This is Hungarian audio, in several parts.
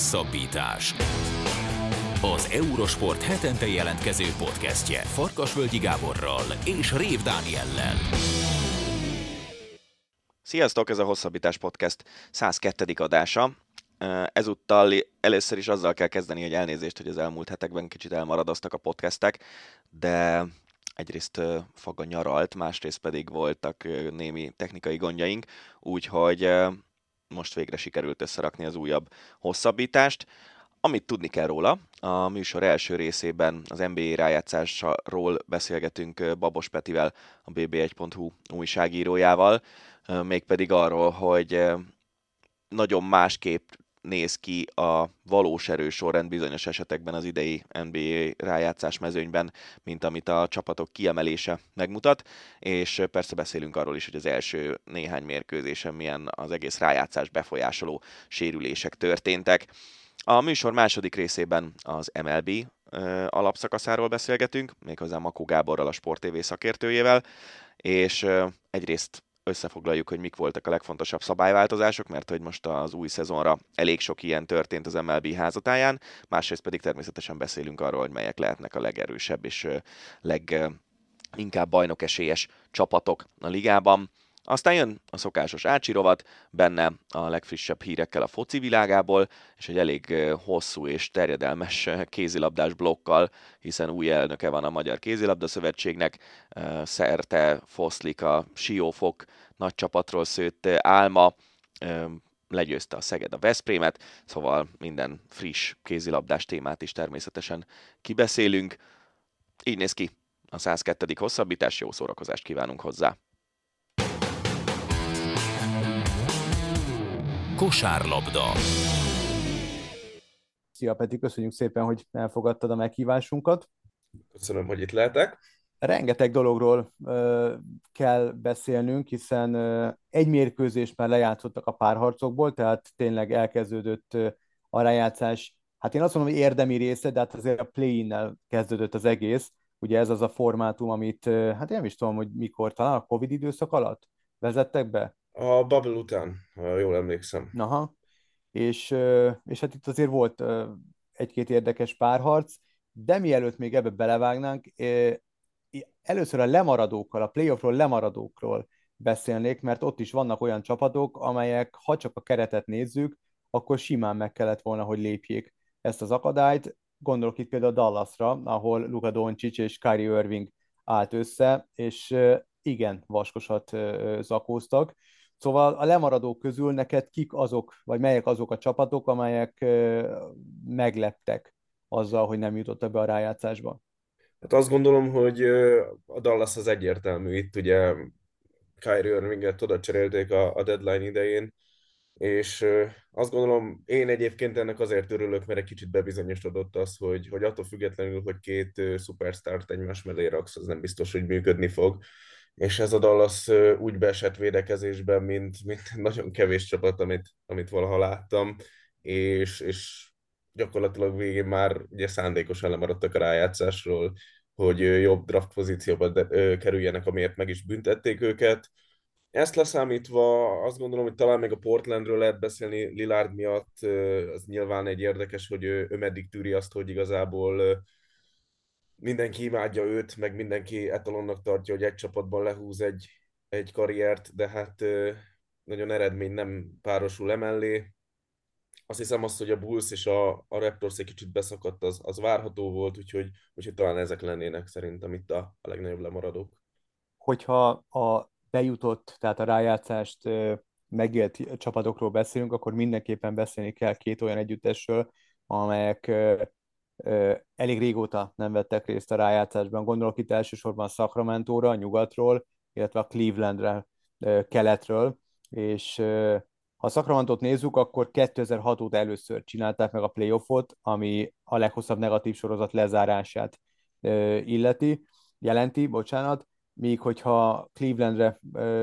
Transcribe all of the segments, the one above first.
Hosszabbítás. Az Eurosport hetente jelentkező podcastje Farkasvölgyi Gáborral és Rév Dániellel. Sziasztok, ez a Hosszabbítás Podcast 102. adása. Ezúttal először is azzal kell kezdeni, hogy elnézést, hogy az elmúlt hetekben kicsit elmaradoztak a podcastek, de egyrészt Faga nyaralt, másrészt pedig voltak némi technikai gondjaink, úgyhogy most végre sikerült összerakni az újabb hosszabbítást. Amit tudni kell róla, a műsor első részében az NBA rájátszásról beszélgetünk Babos Petivel, a bb1.hu újságírójával, mégpedig arról, hogy nagyon másképp néz ki a valós erősorrend bizonyos esetekben az idei NBA rájátszás mezőnyben, mint amit a csapatok kiemelése megmutat, és persze beszélünk arról is, hogy az első néhány mérkőzésen milyen az egész rájátszás befolyásoló sérülések történtek. A műsor második részében az MLB alapszakaszáról beszélgetünk, méghozzá Makó Gáborral, a Sport TV szakértőjével, és egyrészt összefoglaljuk, hogy mik voltak a legfontosabb szabályváltozások, mert hogy most az új szezonra elég sok ilyen történt az MLB házatáján, másrészt pedig természetesen beszélünk arról, hogy melyek lehetnek a legerősebb és leginkább bajnokesélyes csapatok a ligában. Aztán jön a szokásos Ácsi benne a legfrissebb hírekkel a foci világából, és egy elég hosszú és terjedelmes kézilabdás blokkal, hiszen új elnöke van a Magyar Kézilabda Szövetségnek, szerte foszlik a Siófok nagy csapatról szőtt álma, legyőzte a Szeged a Veszprémet, szóval minden friss kézilabdás témát is természetesen kibeszélünk. Így néz ki a 102. hosszabbítás, jó szórakozást kívánunk hozzá! Kosárlabda. Szia Peti, köszönjük szépen, hogy elfogadtad a meghívásunkat. Köszönöm, hogy itt lehetek. Rengeteg dologról ö, kell beszélnünk, hiszen ö, egy mérkőzést már lejátszottak a párharcokból, tehát tényleg elkezdődött ö, a rájátszás. Hát én azt mondom, hogy érdemi része, de hát azért a play-innel kezdődött az egész. Ugye ez az a formátum, amit, ö, hát én nem is tudom, hogy mikor, talán a Covid időszak alatt vezettek be? A Bubble után, ha jól emlékszem. Aha. És, és hát itt azért volt egy-két érdekes párharc, de mielőtt még ebbe belevágnánk, először a lemaradókkal, a playoffról lemaradókról beszélnék, mert ott is vannak olyan csapatok, amelyek, ha csak a keretet nézzük, akkor simán meg kellett volna, hogy lépjék ezt az akadályt. Gondolok itt például Dallasra, ahol Luka Doncic és Kyrie Irving állt össze, és igen, vaskosat zakóztak. Szóval a lemaradók közül neked kik azok, vagy melyek azok a csapatok, amelyek megleptek azzal, hogy nem jutottak be a rájátszásba? Hát azt gondolom, hogy a Dallas az egyértelmű. Itt ugye Kyrie Irvinget oda cserélték a, a deadline idején, és azt gondolom, én egyébként ennek azért örülök, mert egy kicsit bebizonyosodott az, hogy, hogy attól függetlenül, hogy két szupersztárt egymás mellé raksz, az nem biztos, hogy működni fog és ez a Dallas úgy beesett védekezésben, mint, mint nagyon kevés csapat, amit, amit valaha láttam, és, és gyakorlatilag végén már ugye szándékosan lemaradtak a rájátszásról, hogy jobb draft pozícióba kerüljenek, amiért meg is büntették őket. Ezt leszámítva azt gondolom, hogy talán még a Portlandről lehet beszélni Lillard miatt, az nyilván egy érdekes, hogy ő, ő meddig tűri azt, hogy igazából mindenki imádja őt, meg mindenki etalonnak tartja, hogy egy csapatban lehúz egy, egy karriert, de hát nagyon eredmény nem párosul emellé. Azt hiszem azt, hogy a Bulls és a, a Raptors egy kicsit beszakadt, az, az várható volt, úgyhogy, úgyhogy talán ezek lennének szerintem itt a, a legnagyobb lemaradók. Hogyha a bejutott, tehát a rájátszást megélt csapatokról beszélünk, akkor mindenképpen beszélni kell két olyan együttesről, amelyek elég régóta nem vettek részt a rájátszásban. Gondolok itt elsősorban Sacramento-ra, nyugatról, illetve a Clevelandre keletről, és ha a sacramento nézzük, akkor 2006 óta először csinálták meg a playoffot, ami a leghosszabb negatív sorozat lezárását illeti, jelenti, bocsánat, míg hogyha Clevelandre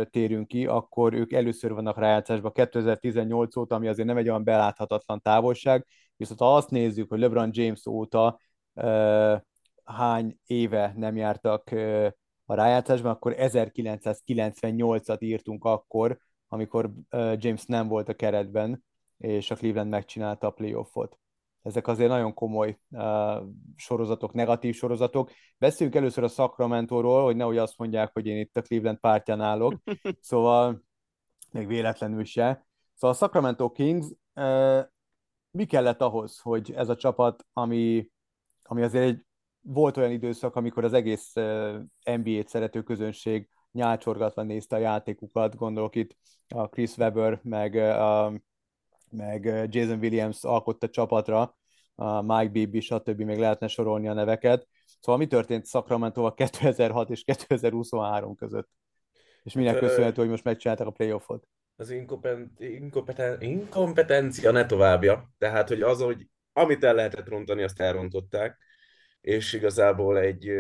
térünk ki, akkor ők először vannak rájátszásban 2018 óta, ami azért nem egy olyan beláthatatlan távolság, viszont ha azt nézzük, hogy LeBron James óta hány éve nem jártak a rájátszásban, akkor 1998-at írtunk akkor, amikor James nem volt a keretben, és a Cleveland megcsinálta a playoffot. Ezek azért nagyon komoly uh, sorozatok, negatív sorozatok. Beszéljünk először a Sacramento-ról, hogy nehogy azt mondják, hogy én itt a Cleveland pártján állok. Szóval még véletlenül se. Szóval a Sacramento Kings uh, mi kellett ahhoz, hogy ez a csapat, ami, ami azért egy, volt olyan időszak, amikor az egész NBA-t szerető közönség nyálcsorgatva nézte a játékukat, gondolok itt a Chris Webber, meg, uh, meg Jason Williams alkotta csapatra, a Mike Bibby, stb. még lehetne sorolni a neveket. Szóval mi történt Sacramento 2006 és 2023 között? És minek hát, köszönhető, hogy most megcsinálták a playoffot? Az inkompeten- inkompeten- inkompetencia ne továbbja. Tehát, hogy az, hogy amit el lehetett rontani, azt elrontották, és igazából egy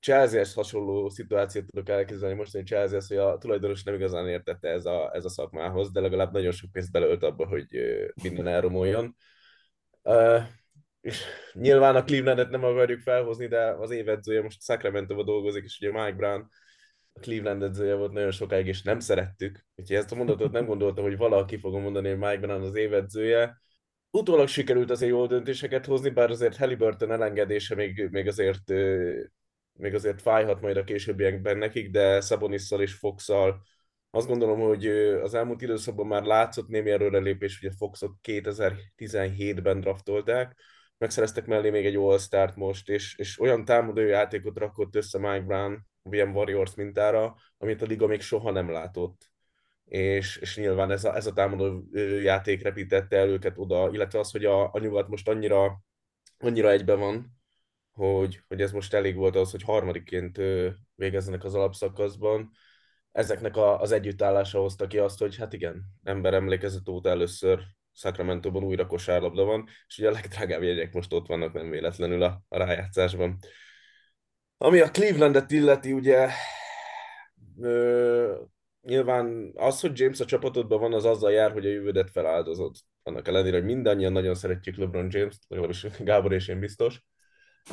chelsea hasonló szituációt tudok elképzelni most egy chelsea hogy a tulajdonos nem igazán értette ez a, ez a szakmához, de legalább nagyon sok pénzt beleölt abba, hogy minden elromoljon. Uh, és nyilván a Clevelandet nem akarjuk felhozni, de az évedzője most sacramento dolgozik, és ugye Mike Brown a Cleveland edzője volt nagyon sokáig, és nem szerettük. Úgyhogy ezt a mondatot nem gondoltam, hogy valaki fogom mondani, hogy Mike Brown az évedzője. Utólag sikerült azért jól döntéseket hozni, bár azért Halliburton elengedése még, még azért még azért fájhat majd a későbbiekben nekik, de Szabonisszal és Foxal azt gondolom, hogy az elmúlt időszakban már látszott némi előrelépés, ugye Foxot 2017-ben draftolták, megszereztek mellé még egy all most, és, és olyan támadó játékot rakott össze Mike Brown, ilyen Warriors mintára, amit a liga még soha nem látott. És, és nyilván ez a, ez a támadó játék repítette el őket oda, illetve az, hogy a, a nyugat most annyira, annyira egybe van, hogy, hogy ez most elég volt az, hogy harmadikként végezzenek az alapszakaszban. Ezeknek a, az együttállása hozta ki azt, hogy hát igen, ember emlékezett óta először Sacramento-ban újra kosárlabda van, és ugye a legdrágább jegyek most ott vannak nem véletlenül a, a rájátszásban. Ami a Clevelandet illeti, ugye ö, nyilván az, hogy James a csapatodban van, az azzal jár, hogy a jövődet feláldozod. Annak ellenére, hogy mindannyian nagyon szeretjük LeBron James-t, legalábbis Gábor és én biztos.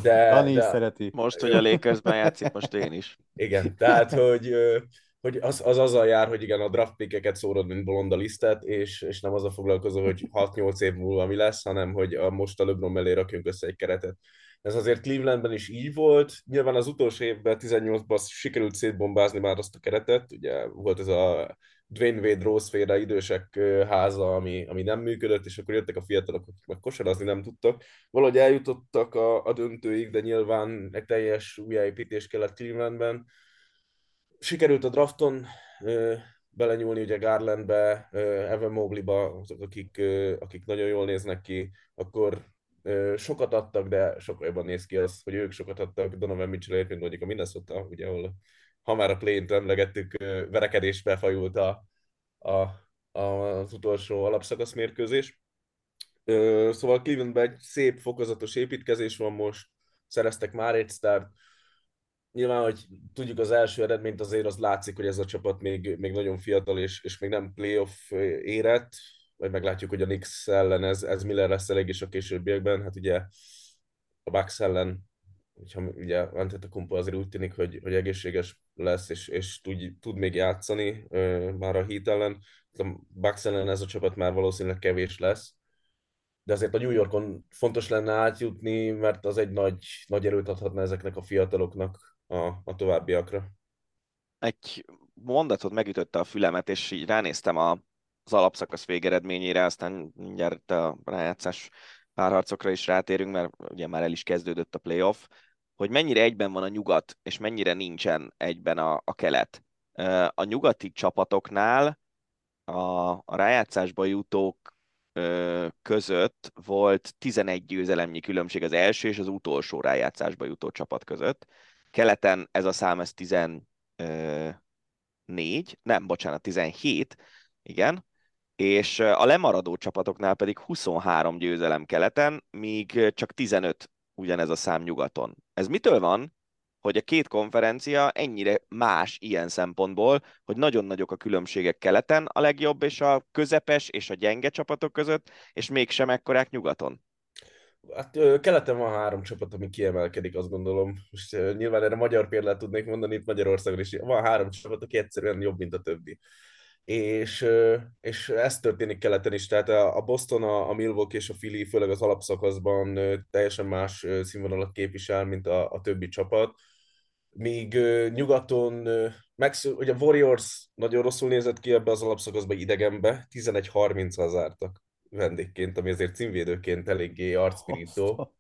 De, Dani de... szereti. Most, hogy a Lakersben játszik, most én is. Igen, tehát, hogy, hogy az, az azzal jár, hogy igen, a draft pickeket szórod, mint bolond a lisztet, és, és nem az a foglalkozó, hogy 6-8 év múlva mi lesz, hanem hogy a, most a LeBron mellé rakjunk össze egy keretet. Ez azért Clevelandben is így volt. Nyilván az utolsó évben, 18-ban sikerült szétbombázni már azt a keretet. Ugye volt ez a Dwayne Wade Rose idősek háza, ami, ami nem működött, és akkor jöttek a fiatalok, akik meg kosarazni nem tudtak. Valahogy eljutottak a, a döntőig, de nyilván egy teljes újjáépítés kellett Clevelandben. Sikerült a drafton ö, belenyúlni ugye Garlandbe, ö, Evan Mobley-ba, azok, akik, ö, akik nagyon jól néznek ki, akkor sokat adtak, de sokkal jobban néz ki az, hogy ők sokat adtak Donovan Mitchell-ért, mint mondjuk a Minnesota, ugye, ahol ha már a play-t emlegettük, verekedésbe fajult a, a, a, az utolsó alapszakasz mérkőzés. Szóval Clevelandben egy szép fokozatos építkezés van most, szereztek már egy start. Nyilván, hogy tudjuk az első eredményt, azért az látszik, hogy ez a csapat még, még nagyon fiatal, és, és még nem playoff érett, vagy meglátjuk, hogy a Knicks ellen ez, ez Miller lesz elég is a későbbiekben. Hát ugye a Bucks ellen hogyha ugye Antetokounmpo azért úgy tűnik, hogy, hogy egészséges lesz, és, és tud, tud még játszani uh, már a Heat ellen. A Bucks ellen ez a csapat már valószínűleg kevés lesz, de azért a New Yorkon fontos lenne átjutni, mert az egy nagy, nagy erőt adhatna ezeknek a fiataloknak a, a továbbiakra. Egy mondatot megütötte a fülemet, és így ránéztem a, az alapszakasz végeredményére, aztán mindjárt a rájátszás párharcokra is rátérünk, mert ugye már el is kezdődött a playoff hogy mennyire egyben van a nyugat, és mennyire nincsen egyben a, a kelet. A nyugati csapatoknál a, a rájátszásba jutók között volt 11 győzelemnyi különbség az első és az utolsó rájátszásba jutó csapat között. Keleten ez a szám ez 14, nem, bocsánat, 17, igen, és a lemaradó csapatoknál pedig 23 győzelem keleten, míg csak 15 ugyanez a szám nyugaton. Ez mitől van, hogy a két konferencia ennyire más ilyen szempontból, hogy nagyon nagyok a különbségek keleten a legjobb és a közepes és a gyenge csapatok között, és mégsem ekkorák nyugaton? Hát keleten van három csapat, ami kiemelkedik, azt gondolom. Most nyilván erre magyar példát tudnék mondani, itt Magyarországon is van három csapat, aki egyszerűen jobb, mint a többi. És, és ez történik keleten is, tehát a Boston, a Milwaukee és a Philly főleg az alapszakaszban teljesen más színvonalat képvisel, mint a, a többi csapat, míg nyugaton, megsz, ugye a Warriors nagyon rosszul nézett ki ebbe az alapszakaszba idegenbe, 11-30-al zártak vendégként, ami azért címvédőként eléggé arcpirító.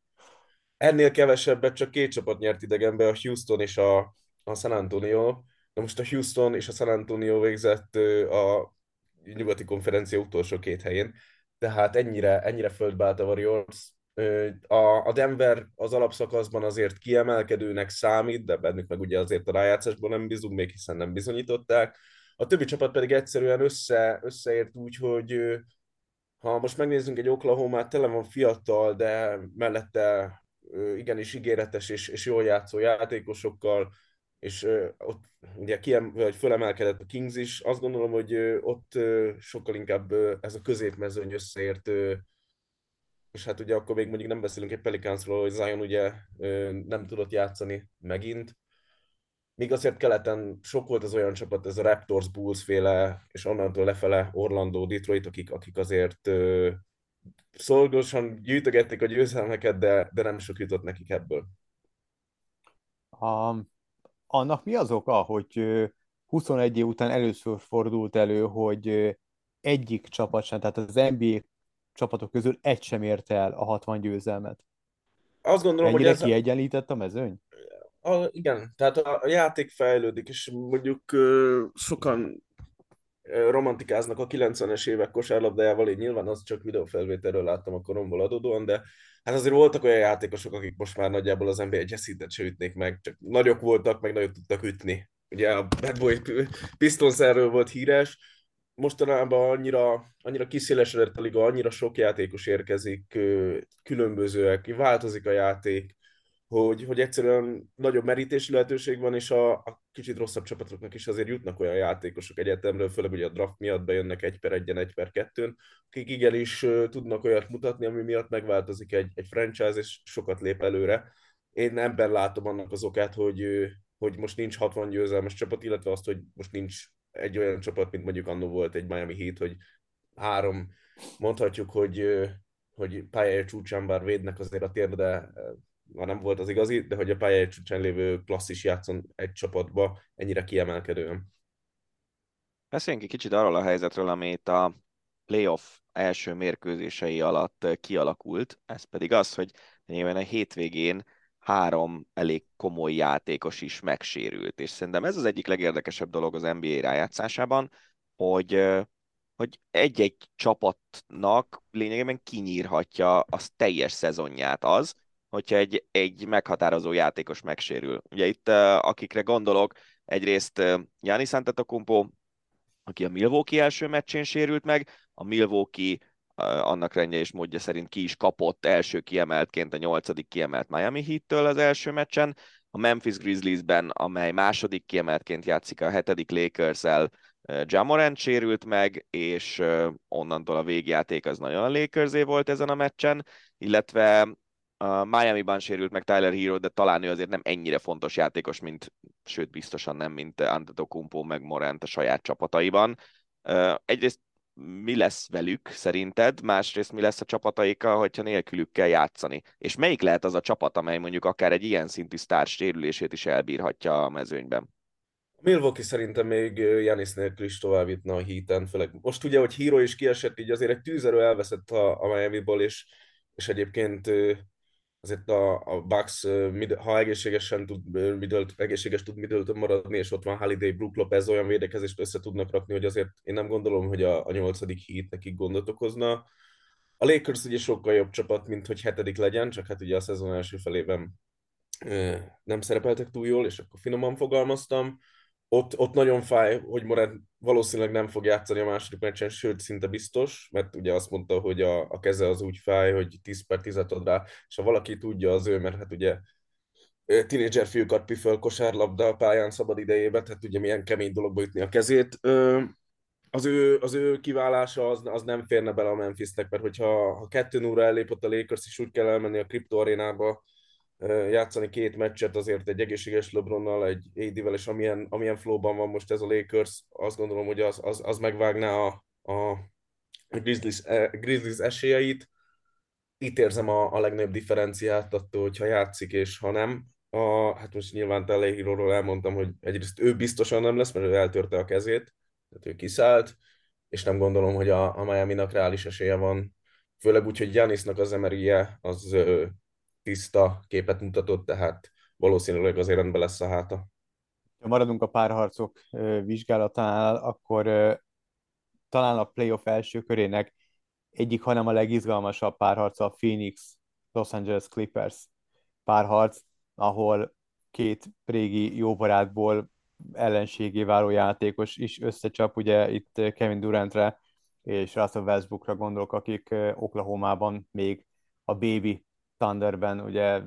Ennél kevesebbet csak két csapat nyert idegenbe, a Houston és a, a San Antonio, Na most a Houston és a San Antonio végzett a nyugati konferencia utolsó két helyén, tehát ennyire, ennyire földbe állt a Warriors. A Denver az alapszakaszban azért kiemelkedőnek számít, de bennük meg ugye azért a rájátszásból nem bízunk, még hiszen nem bizonyították. A többi csapat pedig egyszerűen össze, összeért úgy, hogy ha most megnézzünk egy Oklahoma, tele van fiatal, de mellette igenis ígéretes és, és jól játszó játékosokkal, és ott ugye kiem, vagy fölemelkedett a Kings is, azt gondolom, hogy ott sokkal inkább ez a középmezőny összeért, uh, és hát ugye akkor még mondjuk nem beszélünk egy Pelicansról, hogy Zion ugye nem tudott játszani megint, Míg azért keleten sok volt az olyan csapat, ez a Raptors, Bulls féle, és onnantól lefele Orlando, Detroit, akik, akik azért uh, szolgosan gyűjtögették a győzelmeket, de, de nem sok jutott nekik ebből. Um, annak mi az oka, hogy 21 év után először fordult elő, hogy egyik csapat sem, tehát az NBA csapatok közül egy sem érte el a 60 győzelmet? Azt gondolom, Ennyire hogy ez... kiegyenlített a mezőny? A, igen, tehát a, a játék fejlődik, és mondjuk sokan romantikáznak a 90-es évek kosárlabdájával, én nyilván az csak videófelvételről láttam a koromból adódóan, de hát azért voltak olyan játékosok, akik most már nagyjából az NBA Jesse-t se ütnék meg, csak nagyok voltak, meg nagyot tudtak ütni. Ugye a Bad Boy Pistons volt híres, mostanában annyira, annyira kiszélesedett a liga, annyira sok játékos érkezik, különbözőek, változik a játék, hogy, hogy egyszerűen nagyobb merítési lehetőség van, és a, a kicsit rosszabb csapatoknak is azért jutnak olyan játékosok egyetemről, főleg ugye a draft miatt bejönnek egy per egyen, egy per kettőn, akik igenis tudnak olyat mutatni, ami miatt megváltozik egy, egy franchise, és sokat lép előre. Én ebben látom annak az okát, hogy, hogy most nincs 60 győzelmes csapat, illetve azt, hogy most nincs egy olyan csapat, mint mondjuk annó volt egy Miami Heat, hogy három, mondhatjuk, hogy hogy pályája csúcsán bár védnek azért a térde ha nem volt az igazi, de hogy a pályája csúcsán lévő klasszis játszon egy csapatba ennyire kiemelkedően. Beszéljünk egy kicsit arról a helyzetről, amit a playoff első mérkőzései alatt kialakult, ez pedig az, hogy nyilván a hétvégén három elég komoly játékos is megsérült, és szerintem ez az egyik legérdekesebb dolog az NBA rájátszásában, hogy hogy egy-egy csapatnak lényegében kinyírhatja az teljes szezonját az, hogyha egy, egy meghatározó játékos megsérül. Ugye itt, akikre gondolok, egyrészt Giannis Antetokounmpo, aki a Milwaukee első meccsén sérült meg, a Milwaukee annak rendje és módja szerint ki is kapott első kiemeltként a nyolcadik kiemelt Miami Heat-től az első meccsen, a Memphis Grizzliesben, amely második kiemeltként játszik a hetedik Lakers-el, Jamorant sérült meg, és onnantól a végjáték az nagyon a lakers volt ezen a meccsen, illetve Miami-ban sérült meg Tyler Hero, de talán ő azért nem ennyire fontos játékos, mint, sőt biztosan nem, mint Antetokounmpo meg Morant a saját csapataiban. Egyrészt mi lesz velük szerinted, másrészt mi lesz a csapataikkal, hogyha nélkülük kell játszani. És melyik lehet az a csapat, amely mondjuk akár egy ilyen szintű sztár sérülését is elbírhatja a mezőnyben? Milwaukee szerintem még Janis nélkül is tovább jutna a híten, főleg most ugye, hogy Hero is kiesett, így azért egy tűzerő elveszett a, a Miami-ból, és, és egyébként azért a, a Bucks, ha egészségesen tud, Middleton, egészséges tud Middleton maradni, és ott van Holiday, Brook Lopez, olyan védekezést össze tudnak rakni, hogy azért én nem gondolom, hogy a, a nyolcadik hét nekik gondot okozna. A Lakers ugye sokkal jobb csapat, mint hogy hetedik legyen, csak hát ugye a szezon első felében nem szerepeltek túl jól, és akkor finoman fogalmaztam ott, ott nagyon fáj, hogy Morant valószínűleg nem fog játszani a második meccsen, sőt, szinte biztos, mert ugye azt mondta, hogy a, a keze az úgy fáj, hogy 10 per 10 ad rá, és ha valaki tudja, az ő, mert hát ugye tínédzser fiúkat piföl kosárlabda a pályán szabad idejében, tehát ugye milyen kemény dologba ütni a kezét. Az ő, az ő kiválása az, az nem férne bele a Memphisnek, mert hogyha ha kettő óra ellépott a Lakers, és úgy kell elmenni a kriptoarénába, játszani két meccset azért egy egészséges LeBronnal, egy AD-vel, és amilyen, amilyen flowban van most ez a Lakers, azt gondolom, hogy az, az, az megvágná a, a Grizzlies, Grizzlies esélyeit. Itt érzem a, a legnagyobb differenciát attól, hogyha játszik és ha nem. A, hát most nyilván Telehíróról elmondtam, hogy egyrészt ő biztosan nem lesz, mert ő eltörte a kezét, tehát ő kiszállt, és nem gondolom, hogy a, a Miami-nak reális esélye van. Főleg úgy, hogy Janisnak az emerie az tiszta képet mutatott, tehát valószínűleg azért rendben lesz a háta. Ha maradunk a párharcok vizsgálatánál, akkor talán a playoff első körének egyik, hanem a legizgalmasabb párharca a Phoenix Los Angeles Clippers párharc, ahol két régi jó barátból ellenségé váló játékos is összecsap, ugye itt Kevin Durantre és Russell Westbrookra gondolok, akik Oklahomában még a Baby Thunderben ugye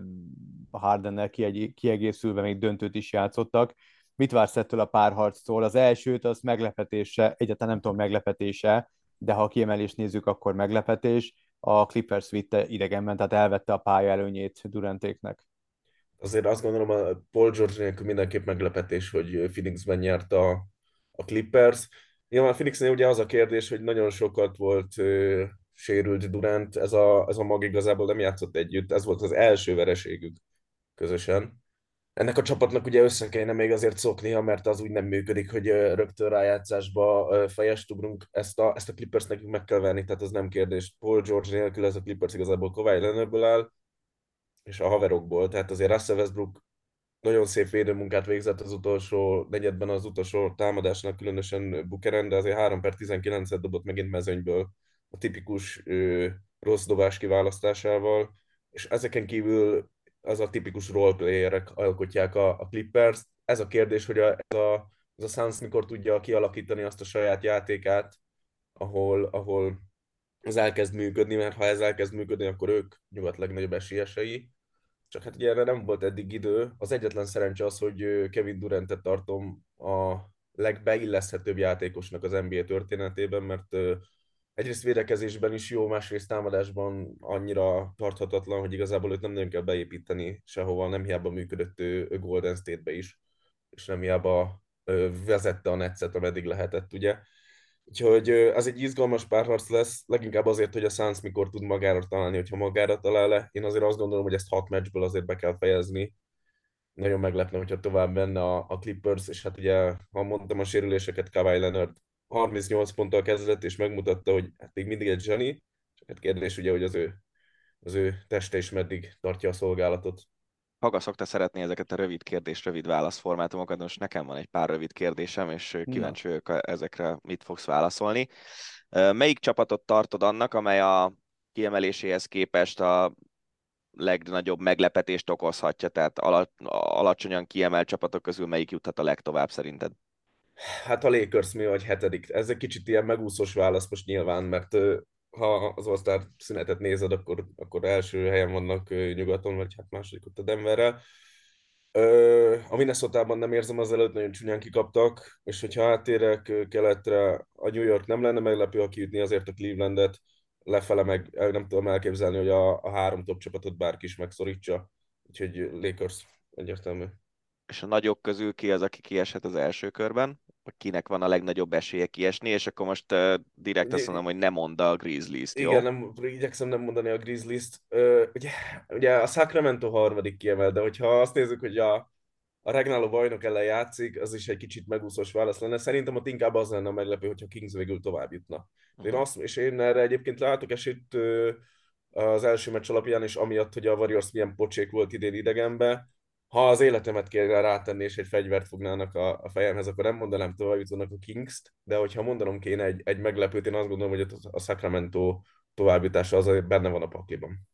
Hardennel kiegészülve még döntőt is játszottak. Mit vársz ettől a párharctól? Az elsőt az meglepetése, egyáltalán nem tudom meglepetése, de ha a kiemelést nézzük, akkor meglepetés. A Clippers vitte idegenben, tehát elvette a pálya előnyét Durantéknek azért azt gondolom, a Paul George nélkül mindenképp meglepetés, hogy Phoenixben nyert a, a Clippers. Nyilván Phoenixnél ugye az a kérdés, hogy nagyon sokat volt sérült Durant, ez a, ez a mag igazából nem játszott együtt, ez volt az első vereségük közösen. Ennek a csapatnak ugye össze kellene még azért szoknia, mert az úgy nem működik, hogy rögtön rájátszásba fejest ugrunk. Ezt a, ezt a Clippers nekünk meg kell venni, tehát az nem kérdés. Paul George nélkül ez a Clippers igazából Kawhi Leonardből áll, és a haverokból, tehát azért Russell Westbrook nagyon szép védőmunkát végzett az utolsó negyedben az utolsó támadásnak, különösen Bukeren, de azért 3 per 19-et dobott megint mezőnyből a tipikus ö, rossz dobás kiválasztásával, és ezeken kívül az a tipikus roleplayerek alkotják a, a Clippers. Ez a kérdés, hogy a, ez, a, ez a Suns mikor tudja kialakítani azt a saját játékát, ahol, ahol ez elkezd működni, mert ha ez elkezd működni, akkor ők nyugat legnagyobb esélyesei. Csak hát ugye erre nem volt eddig idő. Az egyetlen szerencse az, hogy Kevin Durantet tartom a legbeilleszthetőbb játékosnak az NBA történetében, mert egyrészt védekezésben is jó, másrészt támadásban annyira tarthatatlan, hogy igazából őt nem nagyon kell beépíteni sehova, nem hiába működött ő Golden State-be is, és nem hiába vezette a netszet, ameddig lehetett, ugye. Úgyhogy ez egy izgalmas párharc lesz, leginkább azért, hogy a Suns mikor tud magára találni, hogyha magára talál le. Én azért azt gondolom, hogy ezt hat meccsből azért be kell fejezni. Nagyon meglepne, hogyha tovább menne a, a Clippers, és hát ugye, ha mondtam a sérüléseket, Kawhi Leonard 38 ponttal kezdett, és megmutatta, hogy hát még mindig egy zseni. Csak hát kérdés ugye, hogy az ő, az ő teste is meddig tartja a szolgálatot. Haga szokta szeretni ezeket a rövid kérdés, rövid válasz formátumokat, most nekem van egy pár rövid kérdésem, és kíváncsi vagyok ezekre, mit fogsz válaszolni. Melyik csapatot tartod annak, amely a kiemeléséhez képest a legnagyobb meglepetést okozhatja, tehát alacsonyan kiemelt csapatok közül melyik juthat a legtovább szerinted? Hát a Lakers mi vagy hetedik. Ez egy kicsit ilyen megúszós válasz most nyilván, mert ha az osztár szünetet nézed, akkor, akkor első helyen vannak nyugaton, vagy hát második ott a Denverrel. A minnesota nem érzem az előtt, nagyon csúnyán kikaptak, és hogyha átérek keletre, a New York nem lenne meglepő, aki ütni azért a Clevelandet, lefele meg nem tudom elképzelni, hogy a, a három top csapatot bárki is megszorítsa, úgyhogy Lakers egyértelmű. És a nagyok közül ki az, aki kieshet az első körben? Kinek van a legnagyobb esélye kiesni, és akkor most uh, direkt azt mondom, hogy nem mond a Grizzlies-t, jó? Igen, nem, igyekszem nem mondani a Grizzlies-t. Uh, ugye, ugye a Sacramento harmadik kiemel, de hogyha azt nézzük, hogy a, a regnáló bajnok ellen játszik, az is egy kicsit megúszós válasz lenne. Szerintem ott inkább az lenne a meglepő, hogyha Kings végül tovább jutna. Uh-huh. Én azt, és én erre egyébként látok esélyt az első meccs alapján, és amiatt, hogy a Warriors milyen pocsék volt idén idegenbe, ha az életemet kéne rátenni, és egy fegyvert fognának a, a fejemhez, akkor nem mondanám tovább jutanak a Kings-t, de hogyha mondanom kéne egy, egy meglepőt, én azt gondolom, hogy a Sacramento továbbítása az benne van a pakliban.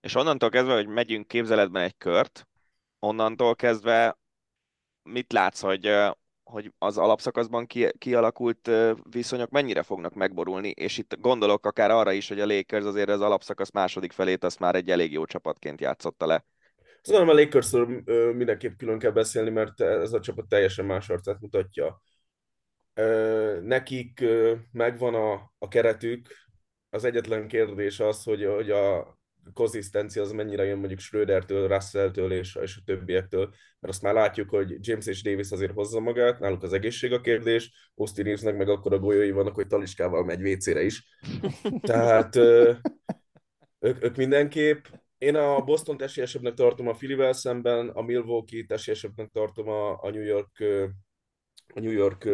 És onnantól kezdve, hogy megyünk képzeletben egy kört, onnantól kezdve mit látsz, hogy, hogy az alapszakaszban kialakult viszonyok mennyire fognak megborulni, és itt gondolok akár arra is, hogy a Lakers azért az alapszakasz második felét azt már egy elég jó csapatként játszotta le. Tudom, a Lakersről mindenképp külön kell beszélni, mert ez a csapat teljesen más arcát mutatja. Nekik megvan a, a keretük, az egyetlen kérdés az, hogy, hogy a konzisztencia az mennyire jön mondjuk Schrödertől, Russelltől és, és a többiektől, mert azt már látjuk, hogy James és Davis azért hozza magát, náluk az egészség a kérdés, Austin Reevesnek meg akkor a golyói vannak, hogy taliskával megy WC-re is. Tehát ők, ők mindenképp. Én a Boston esélyesebbnek tartom a Phillyvel szemben, a Milwaukee esélyesebbnek tartom a, New York a New York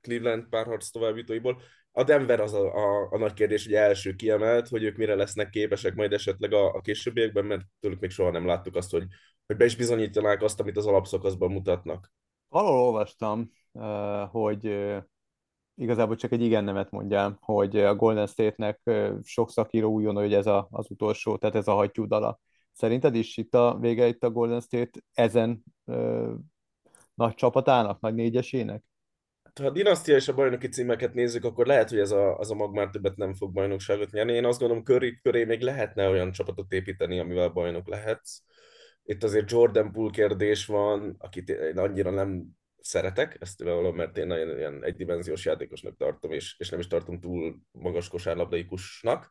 Cleveland párharc továbbjutóiból. A Denver az a, a, a nagy kérdés, hogy első kiemelt, hogy ők mire lesznek képesek majd esetleg a, a későbbiekben, mert tőlük még soha nem láttuk azt, hogy, hogy be is bizonyítanák azt, amit az alapszakaszban mutatnak. Valahol olvastam, hogy igazából csak egy igen nemet mondjam, hogy a Golden State-nek sok szakíró gondolja, hogy ez a, az utolsó, tehát ez a hattyú dala. Szerinted is itt a vége itt a Golden State ezen ö, nagy csapatának, nagy négyesének? ha a dinasztia és a bajnoki címeket nézzük, akkor lehet, hogy ez a, az a mag már többet nem fog bajnokságot nyerni. Én azt gondolom, köré, köré még lehetne olyan csapatot építeni, amivel bajnok lehetsz. Itt azért Jordan Poole kérdés van, akit én annyira nem szeretek, ezt valóban, mert én nagyon ilyen egydimenziós játékosnak tartom, és, és nem is tartom túl magas kosárlabdaikusnak.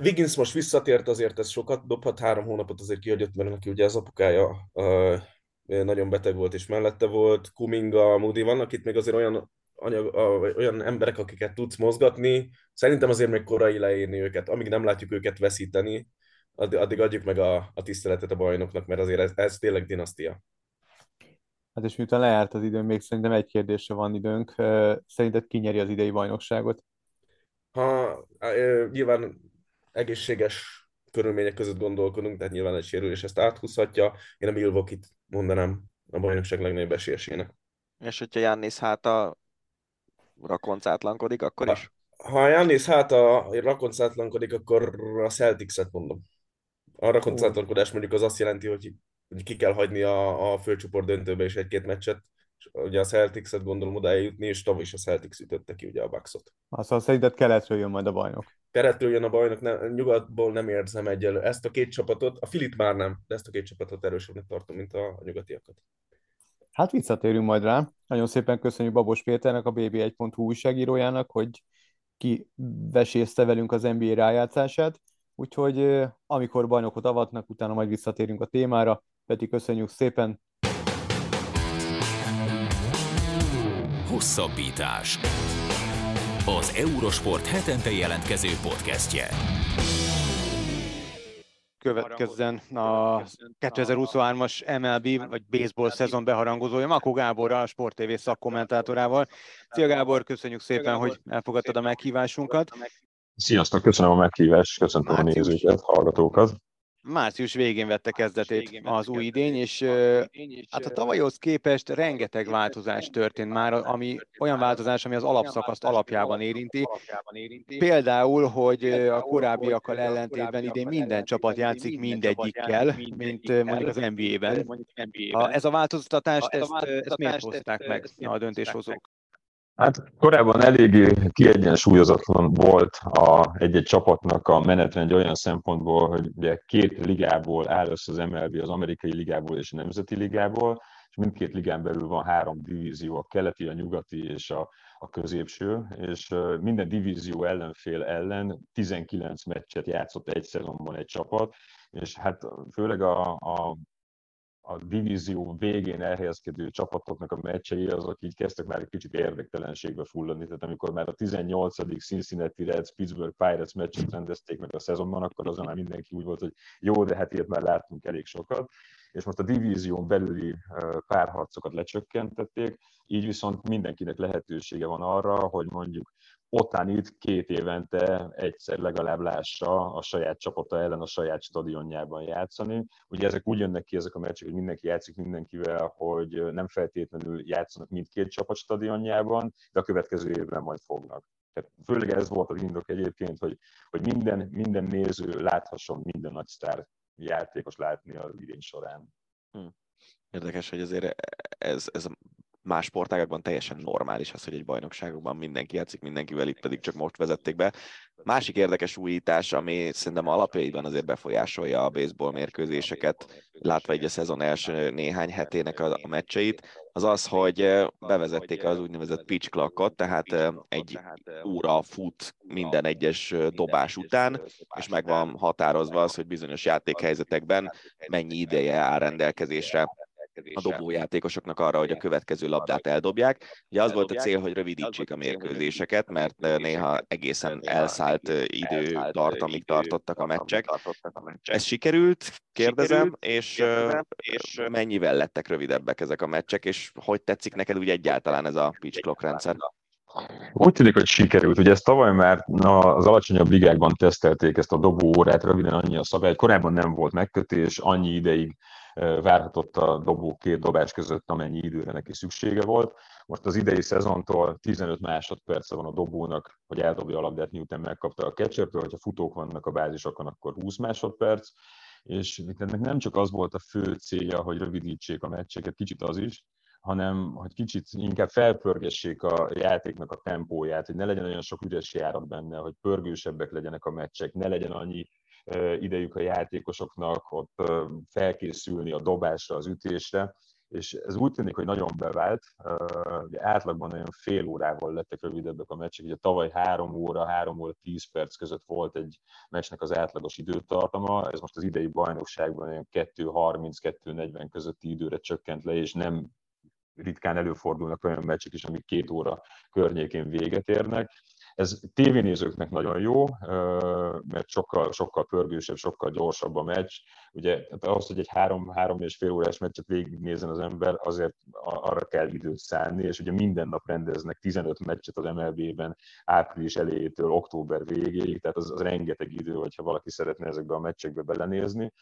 Wiggins most visszatért, azért ez sokat dobhat, három hónapot azért kiadott, mert neki ugye az apukája uh, nagyon beteg volt és mellette volt, Kuminga, Moody, vannak itt még azért olyan, anyag, olyan emberek, akiket tudsz mozgatni, szerintem azért még korai leírni őket, amíg nem látjuk őket veszíteni, addig, addig adjuk meg a, a tiszteletet a bajnoknak, mert azért ez, ez tényleg dinasztia. Hát és miután lejárt az idő, még szerintem egy kérdésre van időnk. Szerinted ki nyeri az idei bajnokságot? Ha nyilván egészséges körülmények között gondolkodunk, tehát nyilván egy sérülés ezt áthúzhatja. Én a Milwaukee-t mondanám a bajnokság legnagyobb esélyesének. És hogyha Jannis hát a rakoncátlankodik, akkor is? Ha Jannis hát a rakoncátlankodik, akkor a Celtics-et mondom. A rakoncátlankodás mondjuk az azt jelenti, hogy ki kell hagyni a, a főcsoport döntőbe is egy-két meccset, és ugye a Celtics-et gondolom oda eljutni, és tavaly is a Celtics ütötte ki ugye a Bucks-ot. Azt szerinted keletről jön majd a bajnok? Keretről jön a bajnok, nem, nyugatból nem érzem egyelő. Ezt a két csapatot, a Filit már nem, de ezt a két csapatot erősebbnek tartom, mint a, a nyugatiakat. Hát visszatérünk majd rá. Nagyon szépen köszönjük Babos Péternek, a bb1.hu újságírójának, hogy kivesézte velünk az NBA rájátszását. Úgyhogy amikor bajnokot avatnak, utána majd visszatérünk a témára. Peti, köszönjük szépen! Hosszabbítás. Az Eurosport hetente jelentkező podcastje. Következzen a 2023-as MLB vagy baseball szezon beharangozója Makó Gábor, a Sport TV szakkommentátorával. Szia Gábor, köszönjük szépen, hogy elfogadtad a meghívásunkat. Sziasztok, köszönöm a meghívást, köszöntöm a nézőket, hallgatókat március végén vette kezdetét az új idény, és hát a tavalyhoz képest rengeteg változás történt már, ami olyan változás, ami az alapszakaszt alapjában érinti. Például, hogy a korábbiakkal ellentétben idén minden csapat játszik mindegyikkel, mint mondjuk az NBA-ben. Ez a változtatás, ezt, ezt miért hozták meg a döntéshozók? Hát korábban eléggé kiegyensúlyozatlan volt a, egy-egy csapatnak a menetrend olyan szempontból, hogy ugye két ligából áll össze az MLB, az amerikai ligából és a nemzeti ligából, és mindkét ligán belül van három divízió, a keleti, a nyugati és a, a középső, és minden divízió ellenfél ellen 19 meccset játszott egy szezonban egy csapat, és hát főleg a, a a divízió végén elhelyezkedő csapatoknak a meccsei, azok így kezdtek már egy kicsit érdektelenségbe fulladni. Tehát amikor már a 18. Cincinnati Reds Pittsburgh Pirates meccset rendezték meg a szezonban, akkor azon már mindenki úgy volt, hogy jó, de hát ilyet már láttunk elég sokat. És most a divízión belüli párharcokat lecsökkentették, így viszont mindenkinek lehetősége van arra, hogy mondjuk itt két évente egyszer legalább lássa a saját csapata ellen a saját stadionjában játszani. Ugye ezek úgy jönnek ki ezek a meccsek, hogy mindenki játszik mindenkivel, hogy nem feltétlenül játszanak mindkét csapat stadionjában, de a következő évben majd fognak. Tehát főleg ez volt az indok egyébként, hogy, hogy minden, minden néző láthasson minden nagy sztár játékos látni az idén során. Hm. Érdekes, hogy azért ez, ez más sportágakban teljesen normális az, hogy egy bajnokságokban mindenki játszik mindenkivel, itt pedig csak most vezették be. Másik érdekes újítás, ami szerintem alapjaiban azért befolyásolja a baseball mérkőzéseket, látva egy a szezon első néhány hetének a, a meccseit, az az, hogy bevezették az úgynevezett pitch clockot, tehát egy óra fut minden egyes dobás után, és meg van határozva az, hogy bizonyos játékhelyzetekben mennyi ideje áll rendelkezésre a dobójátékosoknak arra, hogy a következő labdát eldobják. Ugye az volt a cél, hogy rövidítsék a mérkőzéseket, mert néha egészen elszállt idő tart, amíg tartottak a meccsek. Ez sikerült, kérdezem, és, és mennyivel lettek rövidebbek ezek a meccsek, és hogy tetszik neked úgy egyáltalán ez a pitch clock rendszer? Úgy tűnik, hogy sikerült. Ugye ezt tavaly már az alacsonyabb ligákban tesztelték ezt a dobóórát, röviden annyi a szabály. Korábban nem volt megkötés, annyi ideig várhatott a dobó két dobás között, amennyi időre neki szüksége volt. Most az idei szezontól 15 másodperce van a dobónak, hogy eldobja a labdát, miután megkapta a catchertől, hogyha futók vannak a bázisokon, akkor 20 másodperc, és ennek nem csak az volt a fő célja, hogy rövidítsék a meccseket, kicsit az is, hanem hogy kicsit inkább felpörgessék a játéknak a tempóját, hogy ne legyen olyan sok üres járat benne, hogy pörgősebbek legyenek a meccsek, ne legyen annyi idejük a játékosoknak ott felkészülni a dobásra, az ütésre, és ez úgy tűnik, hogy nagyon bevált. Ugye átlagban olyan fél órával lettek rövidebbek a meccsek. Ugye tavaly három óra, három óra, tíz perc között volt egy meccsnek az átlagos időtartama. Ez most az idei bajnokságban olyan 2.30-2.40 közötti időre csökkent le, és nem ritkán előfordulnak olyan meccsek is, amik két óra környékén véget érnek. Ez tévénézőknek nagyon jó, mert sokkal, sokkal pörgősebb, sokkal gyorsabb a meccs. Ugye ahhoz, hogy egy három, három és fél órás meccset végignézzen az ember, azért arra kell időt szánni, és ugye minden nap rendeznek 15 meccset az MLB-ben április elejétől október végéig, tehát az, az rengeteg idő, hogyha valaki szeretne ezekbe a meccsekbe belenézni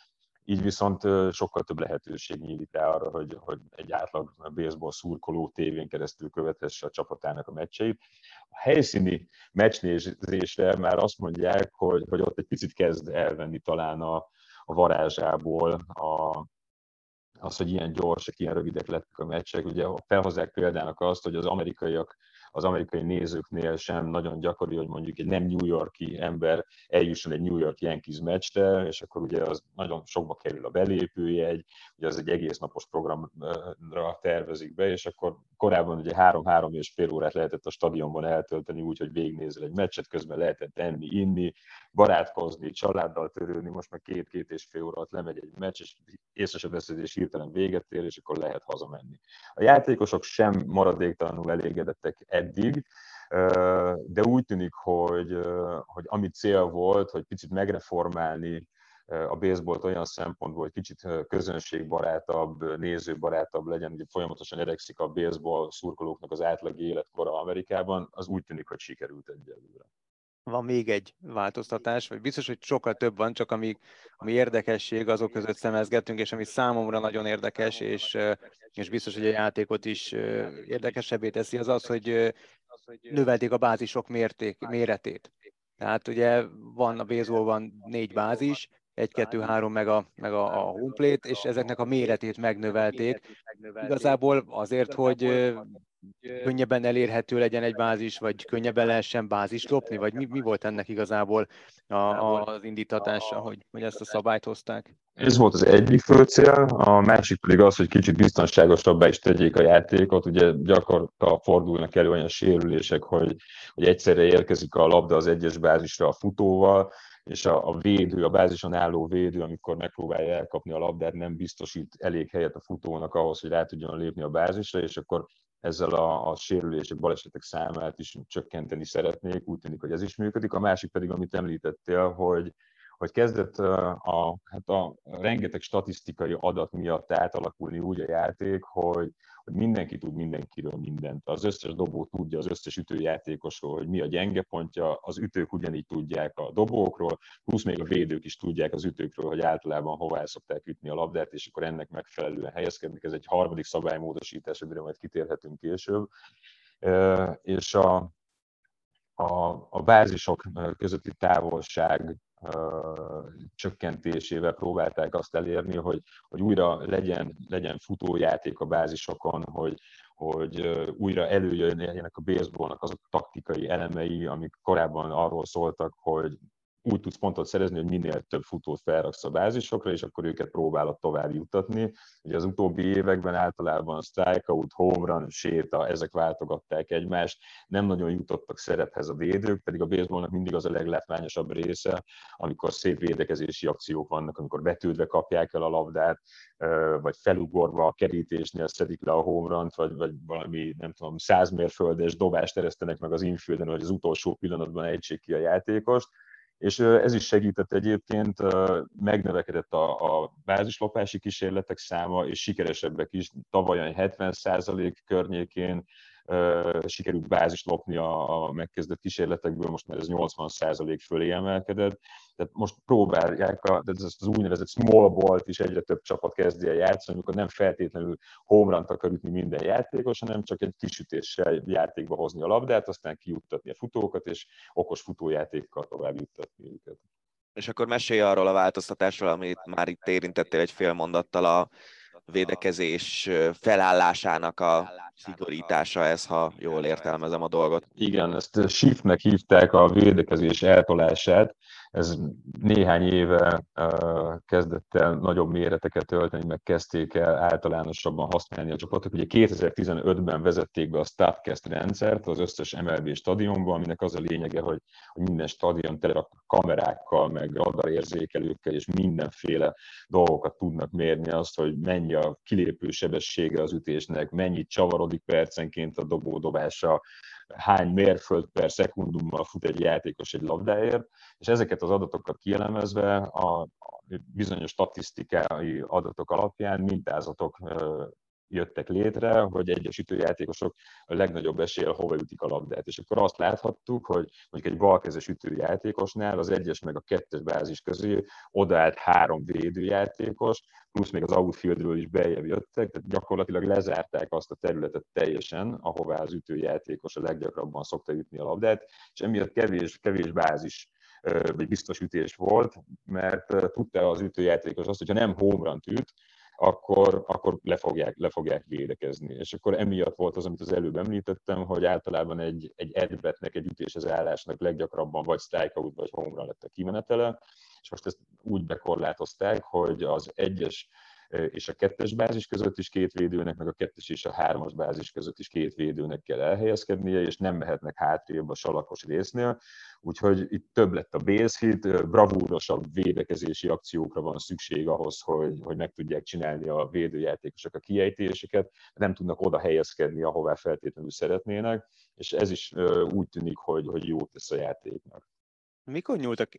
így viszont sokkal több lehetőség nyílik rá arra, hogy, hogy egy átlag baseball szurkoló tévén keresztül követhesse a csapatának a meccseit. A helyszíni meccsnézésre már azt mondják, hogy, hogy ott egy picit kezd elvenni talán a, a varázsából a, az, hogy ilyen gyorsak, ilyen rövidek lettek a meccsek. Ugye felhozzák példának azt, hogy az amerikaiak az amerikai nézőknél sem nagyon gyakori, hogy mondjuk egy nem New Yorki ember eljusson egy New York Yankees meccsre, és akkor ugye az nagyon sokba kerül a belépőjegy, ugye az egy egész napos programra tervezik be, és akkor korábban ugye három-három és fél órát lehetett a stadionban eltölteni úgy, hogy végignézel egy meccset, közben lehetett enni, inni, barátkozni, családdal törődni, most meg két-két és fél órát lemegy egy meccs, és észre se veszed, és hirtelen véget ér, és akkor lehet hazamenni. A játékosok sem maradéktalanul elégedettek eddig, de úgy tűnik, hogy, hogy ami cél volt, hogy picit megreformálni a baseballt olyan szempontból, hogy kicsit közönségbarátabb, nézőbarátabb legyen, ugye folyamatosan erekszik a baseball szurkolóknak az átlagi életkora Amerikában, az úgy tűnik, hogy sikerült egyelőre van még egy változtatás, vagy biztos, hogy sokkal több van, csak ami, ami érdekesség, azok között szemezgetünk, és ami számomra nagyon érdekes, és, és biztos, hogy a játékot is érdekesebbé teszi, az az, hogy növelték a bázisok mérték, méretét. Tehát ugye van a baseballban négy bázis, egy, kettő, három meg a, meg a, a homeplate, és ezeknek a méretét megnövelték. Igazából azért, hogy könnyebben elérhető legyen egy bázis, vagy könnyebben lehessen bázis lopni, vagy mi, mi volt ennek igazából a, a, az indítatása, hogy, hogy ezt a szabályt hozták? Ez volt az egyik fő cél, a másik pedig az, hogy kicsit biztonságosabbá is tegyék a játékot. Ugye gyakorta fordulnak elő olyan sérülések, hogy, hogy egyszerre érkezik a labda az egyes bázisra a futóval, és a, a védő, a bázison álló védő, amikor megpróbálja elkapni a labdát, nem biztosít elég helyet a futónak ahhoz, hogy rá tudjon lépni a bázisra, és akkor ezzel a, a sérülések, balesetek számát is csökkenteni szeretnék, úgy tűnik, hogy ez is működik. A másik pedig, amit említettél, hogy, hogy kezdett a, hát a rengeteg statisztikai adat miatt átalakulni úgy a játék, hogy, hogy mindenki tud mindenkiről mindent. Az összes dobó tudja az összes ütőjátékosról, hogy mi a gyenge pontja, az ütők ugyanígy tudják a dobókról, plusz még a védők is tudják az ütőkről, hogy általában hová szokták ütni a labdát, és akkor ennek megfelelően helyezkednek. Ez egy harmadik szabálymódosítás, amire majd kitérhetünk később. És a, a, a bázisok közötti távolság csökkentésével próbálták azt elérni, hogy, hogy újra legyen, legyen futójáték a bázisokon, hogy, hogy újra előjöjjenek a baseballnak azok a taktikai elemei, amik korábban arról szóltak, hogy úgy tudsz pontot szerezni, hogy minél több futót felraksz a bázisokra, és akkor őket próbálod tovább jutatni. Ugye az utóbbi években általában strikeout, home run, séta, ezek váltogatták egymást, nem nagyon jutottak szerephez a védők, pedig a baseballnak mindig az a leglátványosabb része, amikor szép védekezési akciók vannak, amikor betűdve kapják el a labdát, vagy felugorva a kerítésnél szedik le a home vagy, vagy valami, nem tudom, százmérföldes dobást eresztenek meg az infielden, hogy az utolsó pillanatban ejtsék ki a játékost és ez is segített egyébként, megnövekedett a, a bázislopási kísérletek száma, és sikeresebbek is, tavaly 70% környékén sikerült bázis lopni a, megkezdett kísérletekből, most már ez 80% fölé emelkedett. Tehát most próbálják, a, tehát ez az úgynevezett small ball is egyre több csapat kezdi el játszani, amikor nem feltétlenül home akar ütni minden játékos, hanem csak egy kisütéssel játékba hozni a labdát, aztán kijuttatni a futókat, és okos futójátékkal tovább juttatni őket. És akkor mesélj arról a változtatásról, amit már itt érintettél egy fél mondattal a védekezés felállásának a szigorítása ez, ha jól értelmezem a dolgot. Igen, ezt shiftnek hívták a védekezés eltolását, ez néhány éve kezdett el nagyobb méreteket ölteni, meg kezdték el általánosabban használni a csapatok. Ugye 2015-ben vezették be a Statcast rendszert az összes MLB stadionban, aminek az a lényege, hogy, minden stadion tele kamerákkal, meg radarérzékelőkkel, és mindenféle dolgokat tudnak mérni azt, hogy mennyi a kilépő sebessége az ütésnek, mennyit csavarodik percenként a dobódobása, hány mérföld per szekundummal fut egy játékos egy labdáért, és ezeket az adatokat kielemezve a bizonyos statisztikai adatok alapján mintázatok jöttek létre, hogy egyes ütőjátékosok a legnagyobb eséllyel hova ütik a labdát. És akkor azt láthattuk, hogy mondjuk egy balkezes ütőjátékosnál az egyes meg a kettes bázis közé odaállt három védőjátékos, plusz még az outfieldről is beljebb jöttek, tehát gyakorlatilag lezárták azt a területet teljesen, ahová az ütőjátékos a leggyakrabban szokta ütni a labdát, és emiatt kevés, kevés bázis vagy biztos ütés volt, mert tudta az ütőjátékos azt, hogyha nem home üt, akkor, akkor le, fogják, le fogják védekezni. És akkor emiatt volt az, amit az előbb említettem, hogy általában egy, egy edbetnek, egy ütéshez állásnak leggyakrabban vagy strikeout, vagy home lett a kimenetele, és most ezt úgy bekorlátozták, hogy az egyes és a kettes bázis között is két védőnek, meg a kettes és a hármas bázis között is két védőnek kell elhelyezkednie, és nem mehetnek hátrébb a salakos résznél, úgyhogy itt több lett a base hit, bravúrosabb védekezési akciókra van szükség ahhoz, hogy, hogy meg tudják csinálni a védőjátékosok a kiejtéseket, nem tudnak oda helyezkedni, ahová feltétlenül szeretnének, és ez is úgy tűnik, hogy, hogy jót tesz a játéknak. Mikor nyúltak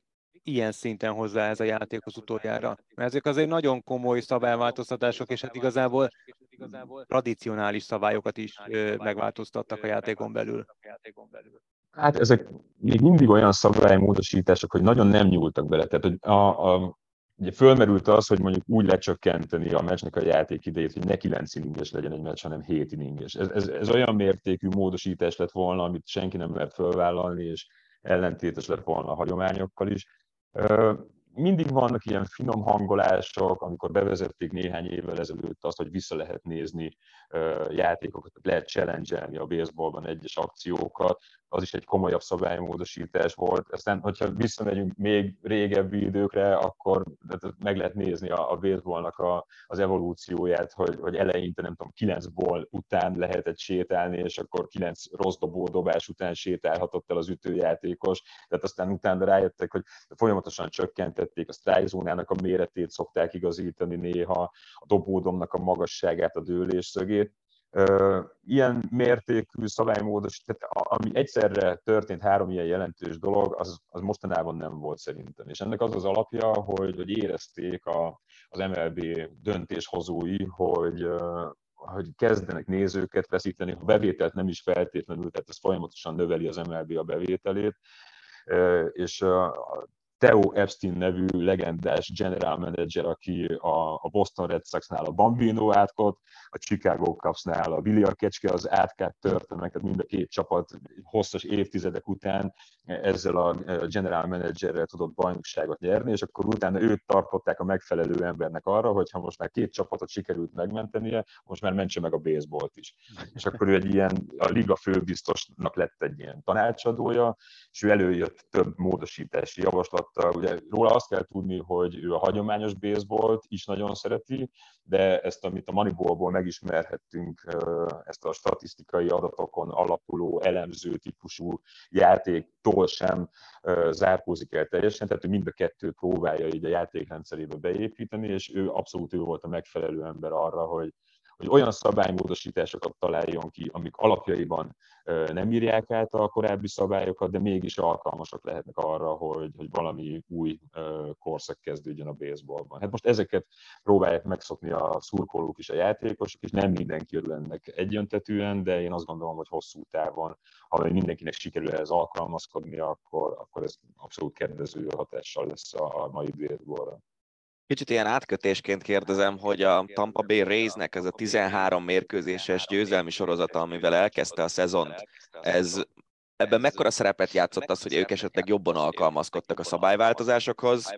ilyen szinten hozzá ez a játékhoz utoljára. Mert ezek azért nagyon komoly szabályváltoztatások, és hát igazából tradicionális szabályokat is megváltoztattak a játékon belül. Hát ezek még mindig olyan szabálymódosítások, hogy nagyon nem nyúltak bele. Tehát, hogy a, a, ugye fölmerült az, hogy mondjuk úgy lecsökkenteni a meccsnek a játékidejét, hogy ne 9 inninges legyen egy meccs, hanem 7 inninges. Ez, ez, ez olyan mértékű módosítás lett volna, amit senki nem lehet fölvállalni, és ellentétes lett volna a hagyományokkal is. Uh, Mindig vannak ilyen finom hangolások, amikor bevezették néhány évvel ezelőtt azt, hogy vissza lehet nézni játékokat, lehet challenge a baseballban egyes akciókat, az is egy komolyabb szabálymódosítás volt. Aztán, hogyha visszamegyünk még régebbi időkre, akkor meg lehet nézni a, a baseballnak a, az evolúcióját, hogy, hogy eleinte, nem tudom, kilenc ból után lehetett sétálni, és akkor kilenc rossz dobó dobás után sétálhatott el az ütőjátékos. Tehát aztán utána rájöttek, hogy folyamatosan csökkentették a strike a méretét, szokták igazítani néha, a dobódomnak a magasságát, a dőlés szögét. Ilyen mértékű szabálymódos, tehát ami egyszerre történt három ilyen jelentős dolog, az, az mostanában nem volt szerintem. És ennek az az alapja, hogy, hogy érezték a, az MLB döntéshozói, hogy, hogy kezdenek nézőket veszíteni, ha bevételt nem is feltétlenül, tehát ez folyamatosan növeli az MLB a bevételét, és Theo Epstein nevű legendás general manager, aki a, Boston Red Sox-nál a Bambino átkot, a Chicago Cubs-nál a William Kecske az átkát történnek, tehát mind a két csapat hosszas évtizedek után ezzel a general managerrel tudott bajnokságot nyerni, és akkor utána őt tartották a megfelelő embernek arra, hogy ha most már két csapatot sikerült megmentenie, most már mentse meg a baseballt is. És akkor ő egy ilyen, a liga főbiztosnak lett egy ilyen tanácsadója, és ő előjött több módosítási javaslattal. Ugye róla azt kell tudni, hogy ő a hagyományos baseballt is nagyon szereti, de ezt, amit a Moneyballból megismerhettünk, ezt a statisztikai adatokon alapuló elemző típusú játéktól sem zárkózik el teljesen, tehát ő mind a kettőt próbálja így a játékrendszerébe beépíteni, és ő abszolút ő volt a megfelelő ember arra, hogy, hogy olyan szabálymódosításokat találjon ki, amik alapjaiban nem írják át a korábbi szabályokat, de mégis alkalmasak lehetnek arra, hogy, hogy valami új korszak kezdődjön a baseballban. Hát most ezeket próbálják megszokni a szurkolók is, a játékosok is, nem mindenki örül ennek egyöntetűen, de én azt gondolom, hogy hosszú távon, ha mindenkinek sikerül ehhez alkalmazkodni, akkor, akkor ez abszolút kedvező hatással lesz a mai baseballra. Kicsit ilyen átkötésként kérdezem, hogy a Tampa Bay Raysnek ez a 13 mérkőzéses győzelmi sorozata, amivel elkezdte a szezont, ez ebben mekkora szerepet játszott az, hogy ők esetleg jobban alkalmazkodtak a szabályváltozásokhoz,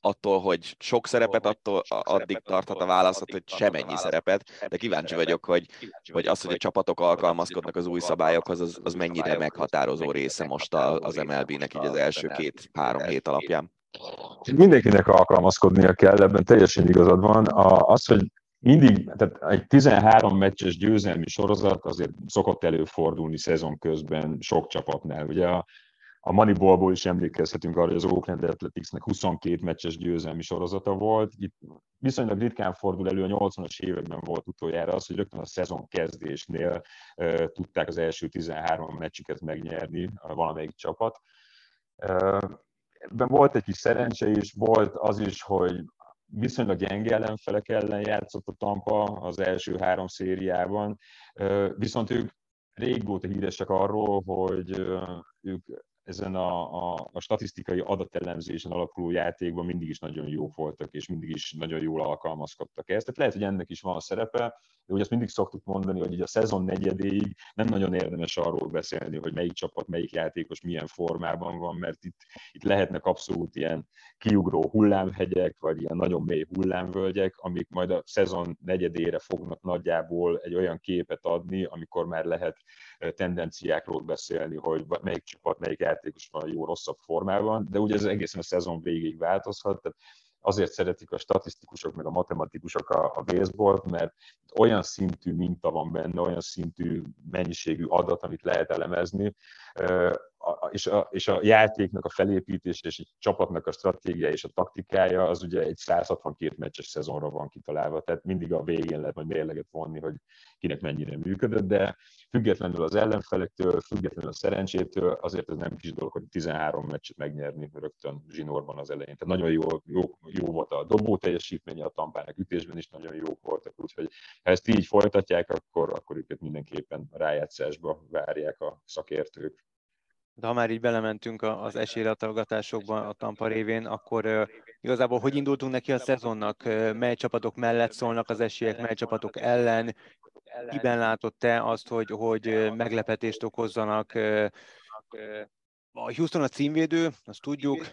attól, hogy sok szerepet, attól addig tarthat a válaszot, hogy semennyi szerepet, de kíváncsi vagyok, hogy, hogy az, hogy a csapatok alkalmazkodnak az új szabályokhoz, az, az mennyire meghatározó része most az MLB-nek így az első két-három hét alapján. Mindenkinek alkalmazkodnia kell, ebben teljesen igazad van. Az, hogy mindig, tehát egy 13 meccses győzelmi sorozat azért szokott előfordulni szezon közben sok csapatnál. Ugye a, a Moneyballból is emlékezhetünk arra, hogy az Oakland Athleticsnek 22 meccses győzelmi sorozata volt. Itt viszonylag ritkán fordul elő, a 80-as években volt utoljára az, hogy rögtön a szezon kezdésnél uh, tudták az első 13 meccsüket megnyerni a valamelyik csapat. Uh, ebben volt egy kis szerencse is, volt az is, hogy viszonylag gyenge ellenfelek ellen játszott a Tampa az első három szériában, viszont ők régóta híresek arról, hogy ők ezen a, a, a statisztikai adatelemzésen alapuló játékban mindig is nagyon jók voltak, és mindig is nagyon jól alkalmazkodtak ezt. Tehát lehet, hogy ennek is van szerepe, de ugye azt mindig szoktuk mondani, hogy így a szezon negyedéig nem nagyon érdemes arról beszélni, hogy melyik csapat, melyik játékos milyen formában van, mert itt, itt lehetnek abszolút ilyen kiugró hullámhegyek, vagy ilyen nagyon mély hullámvölgyek, amik majd a szezon negyedére fognak nagyjából egy olyan képet adni, amikor már lehet tendenciákról beszélni, hogy melyik csapat, melyik játékos van jó, rosszabb formában, de ugye ez egészen a szezon végig változhat, tehát azért szeretik a statisztikusok meg a matematikusok a, a baseballt, mert olyan szintű minta van benne, olyan szintű mennyiségű adat, amit lehet elemezni, és a, és a játéknak a felépítése és egy csapatnak a stratégiája és a taktikája az ugye egy 162 meccses szezonra van kitalálva, tehát mindig a végén lehet majd mérleget vonni, hogy kinek mennyire működött, de függetlenül az ellenfelektől, függetlenül a szerencsétől, azért ez nem kis dolog, hogy 13 meccset megnyerni rögtön zsinórban az elején. Tehát nagyon jó, jó, jó volt a dobó teljesítménye, a tampának ütésben is nagyon jók voltak, úgyhogy ha ezt így folytatják, akkor, akkor őket mindenképpen rájátszásba várják a szakértők. De ha már így belementünk az esélylatolgatásokba a Tampa révén, akkor igazából hogy indultunk neki a szezonnak? Mely csapatok mellett szólnak az esélyek, mely csapatok ellen? Kiben látott te azt, hogy, hogy meglepetést okozzanak? A Houston a címvédő, azt tudjuk,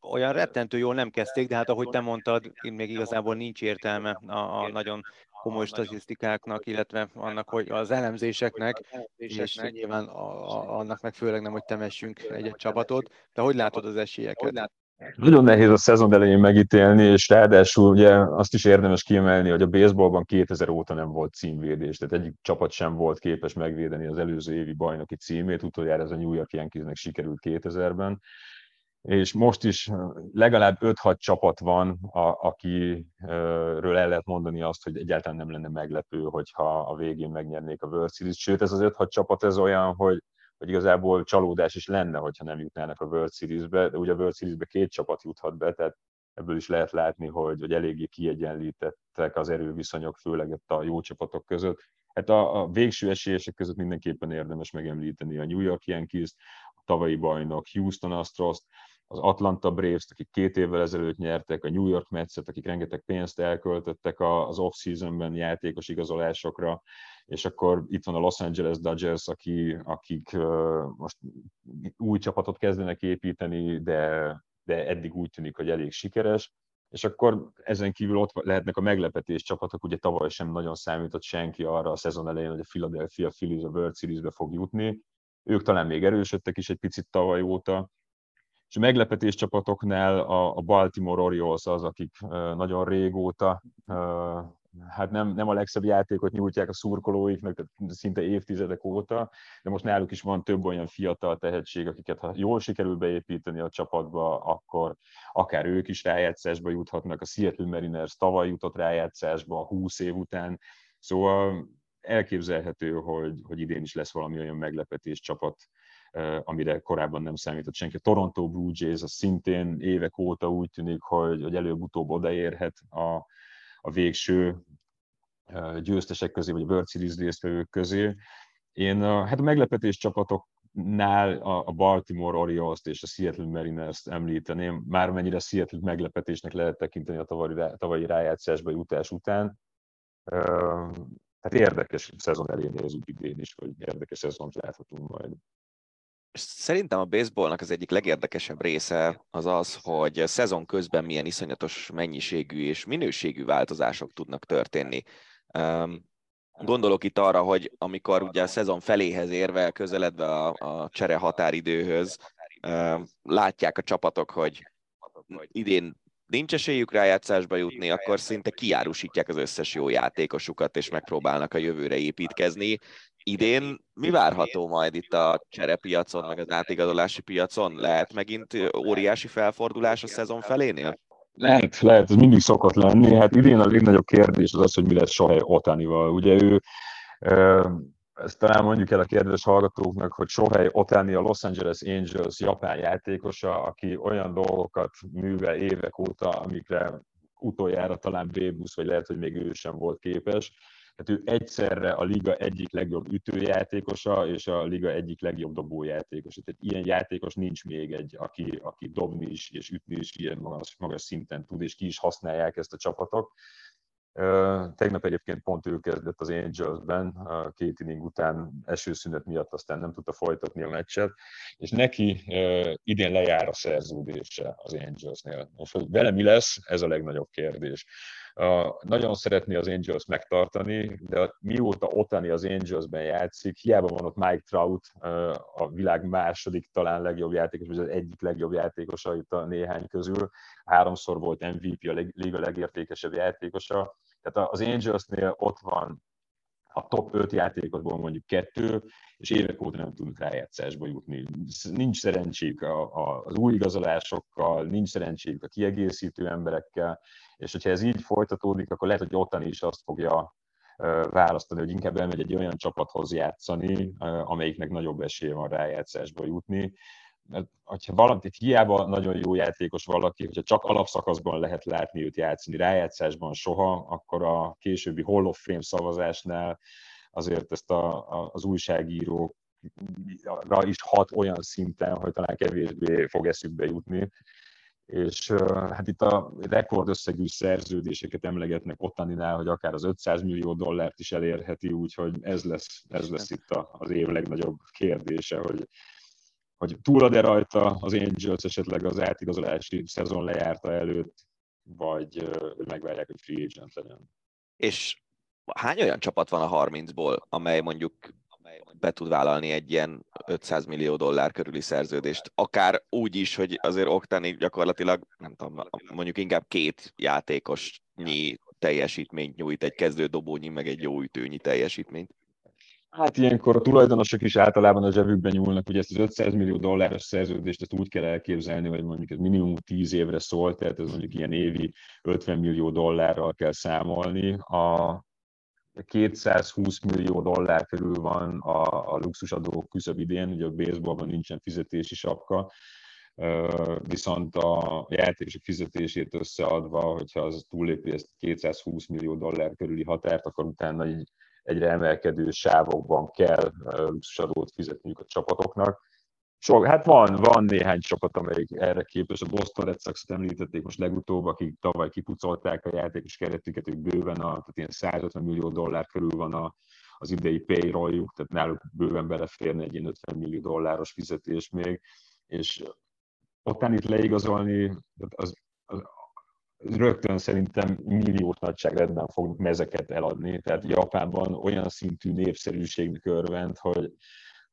olyan rettentő jól nem kezdték, de hát ahogy te mondtad, még igazából nincs értelme a, a nagyon komoly statisztikáknak, illetve annak, hogy az elemzéseknek, és nyilván a, a, annak meg főleg nem, hogy temessünk egy-egy csapatot, de hogy látod az esélyeket? Nagyon nehéz a szezon elején megítélni, és ráadásul ugye azt is érdemes kiemelni, hogy a baseballban 2000 óta nem volt címvédés, tehát egyik csapat sem volt képes megvédeni az előző évi bajnoki címét, utoljára ez a New York Yankeesnek sikerült 2000-ben, és most is legalább 5-6 csapat van, a, akiről el lehet mondani azt, hogy egyáltalán nem lenne meglepő, hogyha a végén megnyernék a World Series. Sőt, ez az 5-6 csapat ez olyan, hogy, hogy igazából csalódás is lenne, hogyha nem jutnának a World Series-be, de ugye a World Series-be két csapat juthat be, tehát ebből is lehet látni, hogy, hogy eléggé kiegyenlítettek az erőviszonyok, főleg itt a jó csapatok között. Hát a, a végső esélyesek között mindenképpen érdemes megemlíteni a New York Yankees, a tavalyi bajnok Houston Astros, az Atlanta Braves, akik két évvel ezelőtt nyertek, a New York Mets-et, akik rengeteg pénzt elköltöttek az off-seasonben játékos igazolásokra, és akkor itt van a Los Angeles Dodgers, aki, akik most új csapatot kezdenek építeni, de, de eddig úgy tűnik, hogy elég sikeres, és akkor ezen kívül ott lehetnek a meglepetés csapatok, ugye tavaly sem nagyon számított senki arra a szezon elején, hogy a Philadelphia Phillies a World Series-be fog jutni, ők talán még erősödtek is egy picit tavaly óta. És a meglepetés csapatoknál a Baltimore Orioles az, akik nagyon régóta hát nem, nem a legszebb játékot nyújtják a szurkolóiknak, szinte évtizedek óta, de most náluk is van több olyan fiatal tehetség, akiket ha jól sikerül beépíteni a csapatba, akkor akár ők is rájátszásba juthatnak. A Seattle Mariners tavaly jutott rájátszásba 20 év után, szóval elképzelhető, hogy, hogy idén is lesz valami olyan meglepetés csapat, amire korábban nem számított senki. A Toronto Blue Jays az szintén évek óta úgy tűnik, hogy, hogy előbb-utóbb odaérhet a, a végső győztesek közé, vagy a World Series résztvevők közé. Én hát a meglepetés csapatoknál a Baltimore Orioles-t és a Seattle Mariners-t említeném, már mennyire Seattle meglepetésnek lehet tekinteni a tavalyi, tavalyi rájátszásba jutás után. Tehát érdekes szezon elé nézünk idén is, hogy érdekes szezont láthatunk majd. Szerintem a baseballnak az egyik legérdekesebb része az az, hogy szezon közben milyen iszonyatos mennyiségű és minőségű változások tudnak történni. Gondolok itt arra, hogy amikor ugye a szezon feléhez érve, közeledve a, a csere határidőhöz, látják a csapatok, hogy idén nincs esélyük rájátszásba jutni, akkor szinte kiárusítják az összes jó játékosukat, és megpróbálnak a jövőre építkezni. Idén mi várható majd itt a cserepiacon, meg az átigazolási piacon? Lehet megint óriási felfordulás a szezon felénél? Lehet, lehet, ez mindig szokott lenni. Hát idén a legnagyobb kérdés az az, hogy mi lesz Sohei Otanival. Ugye ő, ezt talán mondjuk el a kedves hallgatóknak, hogy Sohei Otani a Los Angeles Angels japán játékosa, aki olyan dolgokat művel évek óta, amikre utoljára talán Bébusz, vagy lehet, hogy még ő sem volt képes tehát ő egyszerre a liga egyik legjobb ütőjátékosa, és a liga egyik legjobb dobójátékosa. Tehát ilyen játékos nincs még egy, aki, aki dobni is és ütni is ilyen magas, magas szinten tud, és ki is használják ezt a csapatok. Tegnap egyébként pont ő kezdett az Angelsben, két inning után esőszünet miatt aztán nem tudta folytatni a meccset, és neki idén lejár a szerződése az Angelsnél. Most, hogy vele mi lesz, ez a legnagyobb kérdés. Nagyon szeretné az Angels megtartani, de mióta Otani az Angelsben játszik, hiába van ott Mike Trout, a világ második talán legjobb játékos, vagy az egyik legjobb játékosa itt a néhány közül. Háromszor volt MVP, a liga legértékesebb játékosa. Tehát az Angelsnél ott van a top 5 játékosból mondjuk kettő, és évek óta nem tudunk rájátszásba jutni. Nincs szerencséjük a, az új igazolásokkal, nincs szerencséjük a kiegészítő emberekkel, és hogyha ez így folytatódik, akkor lehet, hogy Otani is azt fogja választani, hogy inkább elmegy egy olyan csapathoz játszani, amelyiknek nagyobb esélye van rájátszásba jutni. Mert hogyha valamit hiába nagyon jó játékos valaki, hogyha csak alapszakaszban lehet látni őt játszani, rájátszásban soha, akkor a későbbi Hall of Fame szavazásnál azért ezt a, a, az újságírók is hat olyan szinten, hogy talán kevésbé fog eszükbe jutni. És hát itt a rekordösszegű szerződéseket emlegetnek Ottaninál, hogy akár az 500 millió dollárt is elérheti, úgyhogy ez lesz, ez lesz itt az év legnagyobb kérdése, hogy, hogy túl-e rajta az Angels esetleg az átigazolási szezon lejárta előtt, vagy megvárják, hogy free agent legyen. És hány olyan csapat van a 30-ból, amely mondjuk be tud vállalni egy ilyen 500 millió dollár körüli szerződést. Akár úgy is, hogy azért Oktani gyakorlatilag, nem tudom, mondjuk inkább két játékosnyi teljesítményt nyújt, egy kezdő dobónyi, meg egy jó ütőnyi teljesítményt. Hát ilyenkor a tulajdonosok is általában a zsebükben nyúlnak, hogy ezt az 500 millió dolláros szerződést ezt úgy kell elképzelni, hogy mondjuk ez minimum 10 évre szól, tehát ez mondjuk ilyen évi 50 millió dollárral kell számolni. A, 220 millió dollár körül van a, a luxusadó küszöb idén, ugye a baseballban nincsen fizetési sapka, viszont a játékosok fizetését összeadva, hogyha az túllépi ezt 220 millió dollár körüli határt, akkor utána egy, egyre emelkedő sávokban kell luxusadót fizetniük a csapatoknak. Sok, hát van, van néhány csapat, amelyik erre képes. A Boston Red sox említették most legutóbb, akik tavaly kipucolták a játékos keretüket, ők bőven, a, tehát ilyen 150 millió dollár körül van a, az idei payrolljuk, tehát náluk bőven beleférne egy ilyen 50 millió dolláros fizetés még, és ott itt leigazolni, az, az, az rögtön szerintem milliós nagyságrendben fognak mezeket eladni, tehát Japánban olyan szintű népszerűségnek örvend, hogy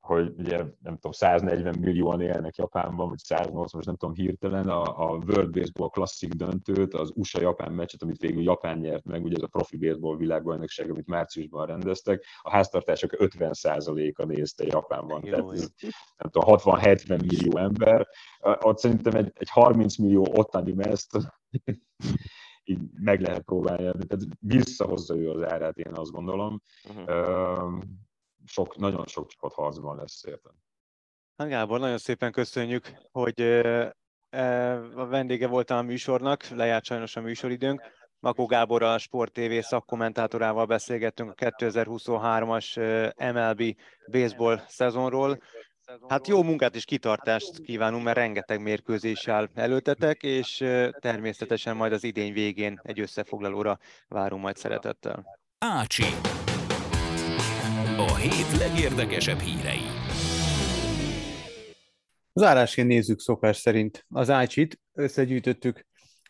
hogy ugye nem tudom, 140 millióan élnek Japánban, vagy 180, most nem tudom hirtelen, a, a World Baseball Classic döntőt, az USA-Japán meccset, amit végül Japán nyert meg, ugye ez a profi baseball világbajnokság, amit márciusban rendeztek, a háztartások 50%-a nézte Japánban. Jó, Tehát ez, nem tudom, 60-70 millió ember, ott szerintem egy, egy 30 millió ottani meszt így meg lehet próbálni, tehát visszahozza ő az árát, én azt gondolom. Uh-huh sok, nagyon sok csapat harcban lesz értem. Hát Gábor, nagyon szépen köszönjük, hogy a vendége voltam a műsornak, lejárt sajnos a műsoridőnk. Makó Gábor a Sport TV szakkommentátorával beszélgettünk a 2023-as MLB baseball szezonról. Hát jó munkát és kitartást kívánunk, mert rengeteg mérkőzés áll előtetek, és természetesen majd az idény végén egy összefoglalóra várunk majd szeretettel. Ácsi a hét legérdekesebb hírei. Zárásként nézzük szokás szerint az Ácsit, összegyűjtöttük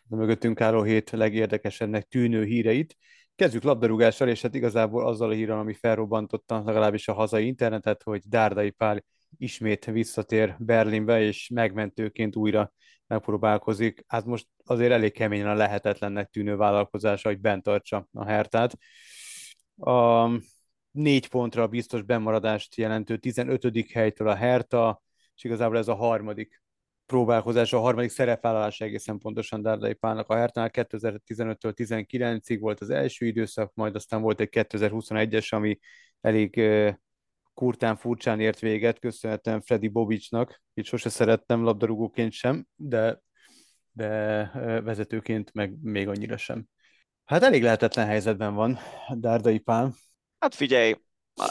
a mögöttünk álló hét legérdekesebbnek tűnő híreit. Kezdjük labdarúgással, és hát igazából azzal a hírral, ami felrobbantotta legalábbis a hazai internetet, hogy Dárdai Pál ismét visszatér Berlinbe, és megmentőként újra megpróbálkozik. Hát most azért elég keményen a lehetetlennek tűnő vállalkozása, hogy bent tartsa a Hertát. A négy pontra biztos bemaradást jelentő 15. helytől a Herta, és igazából ez a harmadik próbálkozás, a harmadik szerepvállalás egészen pontosan Dárdai Pálnak a Hertánál. 2015-től 19-ig volt az első időszak, majd aztán volt egy 2021-es, ami elég kurtán furcsán ért véget, köszönhetően Freddy Bobicsnak, itt sose szerettem labdarúgóként sem, de, de vezetőként meg még annyira sem. Hát elég lehetetlen helyzetben van Dárdai Pál, Hát figyelj,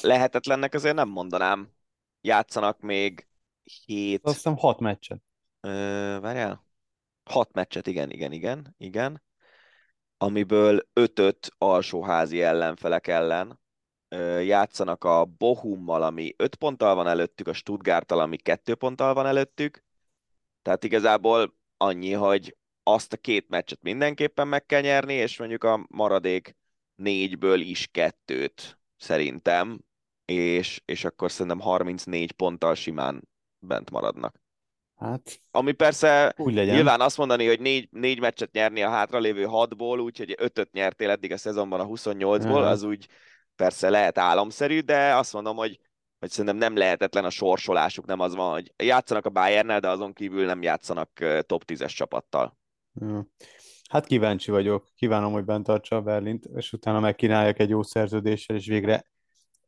lehetetlennek azért nem mondanám. Játszanak még hét... Azt hiszem hat meccset. Ö, várjál? Hat meccset, igen, igen, igen, igen. Amiből ötöt alsóházi ellenfelek ellen. Ö, játszanak a Bohummal, ami öt ponttal van előttük, a Stuttgarttal, ami kettő ponttal van előttük. Tehát igazából annyi, hogy azt a két meccset mindenképpen meg kell nyerni, és mondjuk a maradék négyből is kettőt szerintem, és, és akkor szerintem 34 ponttal simán bent maradnak. Hát, Ami persze úgy legyen. nyilván azt mondani, hogy négy, négy meccset nyerni a hátralévő hatból, úgyhogy ötöt nyertél eddig a szezonban a 28-ból, az úgy persze lehet álomszerű, de azt mondom, hogy, hogy szerintem nem lehetetlen a sorsolásuk, nem az van, hogy játszanak a Bayernnel, de azon kívül nem játszanak top 10-es csapattal. Ja. Hát kíváncsi vagyok, kívánom, hogy bent tartsa a Berlint, és utána megkínáljak egy jó szerződéssel, és végre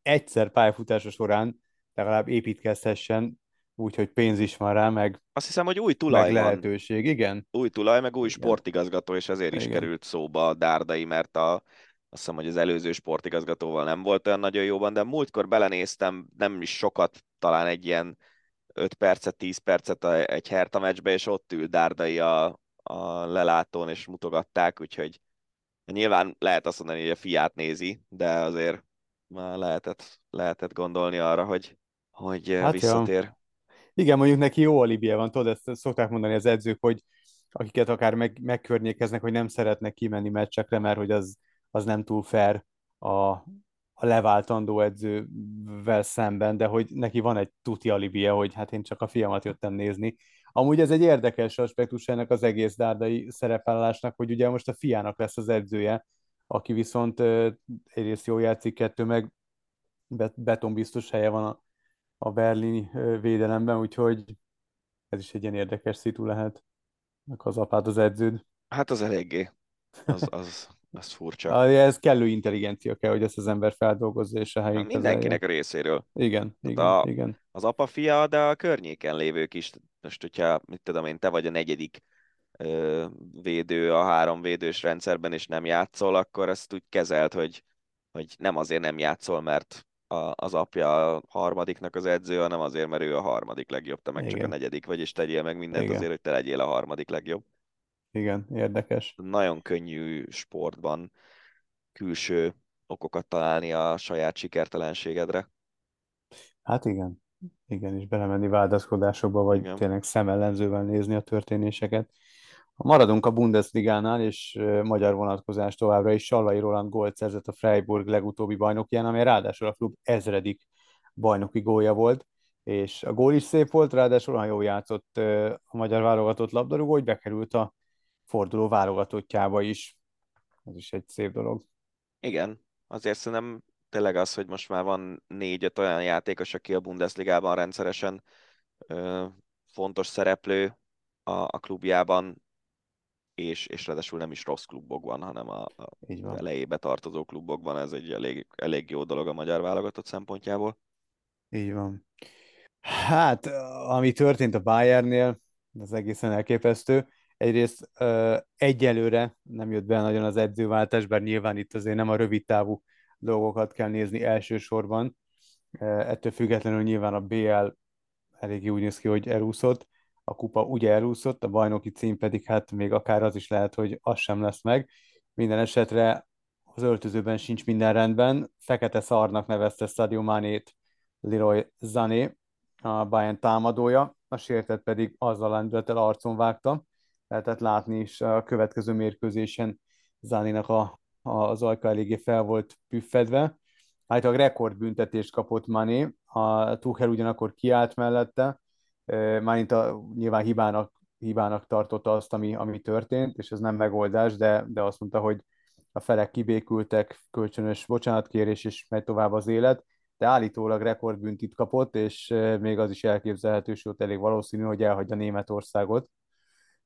egyszer pályafutása során legalább építkezhessen, úgyhogy pénz is van rá, meg Azt hiszem, hogy új tulaj meg van. lehetőség, igen. Új tulaj, meg új Igen. sportigazgató, és ezért is Igen. került szóba a Dárdai, mert a, azt hiszem, hogy az előző sportigazgatóval nem volt olyan nagyon jóban, de múltkor belenéztem, nem is sokat, talán egy ilyen 5 percet, 10 percet egy Herta meccsbe, és ott ül Dárdai a, a lelátón, és mutogatták, úgyhogy nyilván lehet azt mondani, hogy a fiát nézi, de azért már lehetett, lehetett gondolni arra, hogy, hogy Hát hát ja. visszatér. Igen, mondjuk neki jó alibije van, tudod, ezt szokták mondani az edzők, hogy akiket akár meg, megkörnyékeznek, hogy nem szeretnek kimenni meccsekre, mert hogy az, az nem túl fair a, a leváltandó edzővel szemben, de hogy neki van egy tuti alibije, hogy hát én csak a fiamat jöttem nézni. Amúgy ez egy érdekes aspektus ennek az egész dárdai szerepvállalásnak, hogy ugye most a fiának lesz az edzője, aki viszont egyrészt jól játszik, kettő meg bet- betonbiztos helye van a, a berlini védelemben, úgyhogy ez is egy ilyen érdekes szitu lehet. Az apád az edződ. Hát az eléggé. Az, az, az furcsa. Ez kellő intelligencia kell, hogy ezt az ember feldolgozza és a helyén kezelje. Mindenkinek a részéről. Igen, igen, a- igen. Az apa fia, de a környéken lévők is. Most, hogyha, mit tudom én, te vagy a negyedik ö, védő a három védős rendszerben, és nem játszol, akkor ezt úgy kezelt, hogy, hogy nem azért nem játszol, mert a, az apja a harmadiknak az edző, hanem azért, mert ő a harmadik legjobb, te meg csak a Igen. negyedik vagy, és tegyél meg mindent Igen. azért, hogy te legyél a harmadik legjobb. Igen, érdekes. Nagyon könnyű sportban külső okokat találni a saját sikertelenségedre. Hát igen, igen, és belemenni váldaszkodásokba, vagy Igen. tényleg szemellenzővel nézni a történéseket. Maradunk a Bundesligánál, és magyar vonatkozás továbbra is Sallai Roland gólt szerzett a Freiburg legutóbbi bajnokján, amely ráadásul a klub ezredik bajnoki gólja volt. és a gól is szép volt, ráadásul olyan jól játszott a magyar válogatott labdarúgó, hogy bekerült a forduló válogatottjába is. Ez is egy szép dolog. Igen, azért szerintem tényleg az, hogy most már van négy-öt olyan játékos, aki a Bundesligában rendszeresen ö, fontos szereplő a, a klubjában, és, és ráadásul nem is rossz klubokban, hanem a, a elejébe tartozó klubokban. Ez egy elég, elég jó dolog a magyar válogatott szempontjából. Így van. Hát, ami történt a Bayernnél, az egészen elképesztő. Egyrészt egyelőre nem jött be nagyon az edzőváltás, bár nyilván itt azért nem a rövid távú dolgokat kell nézni elsősorban. Ettől függetlenül nyilván a BL elég úgy néz ki, hogy elúszott. A kupa ugye elúszott, a bajnoki cím pedig hát még akár az is lehet, hogy az sem lesz meg. Minden esetre az öltözőben sincs minden rendben. Fekete szarnak nevezte Sadio Manét Leroy Zané, a Bayern támadója, a sértet pedig azzal lendülettel arcon vágta. Lehetett látni is a következő mérkőzésen Záninak a, a, az ajka eléggé fel volt püffedve. Állítólag rekordbüntetést kapott Mané, a Tuchel ugyanakkor kiállt mellette, mármint a, nyilván hibának, hibának tartotta azt, ami, ami történt, és ez nem megoldás, de, de azt mondta, hogy a felek kibékültek, kölcsönös bocsánatkérés, és megy tovább az élet de állítólag rekordbüntit kapott, és még az is elképzelhető, sőt elég valószínű, hogy elhagyja Németországot.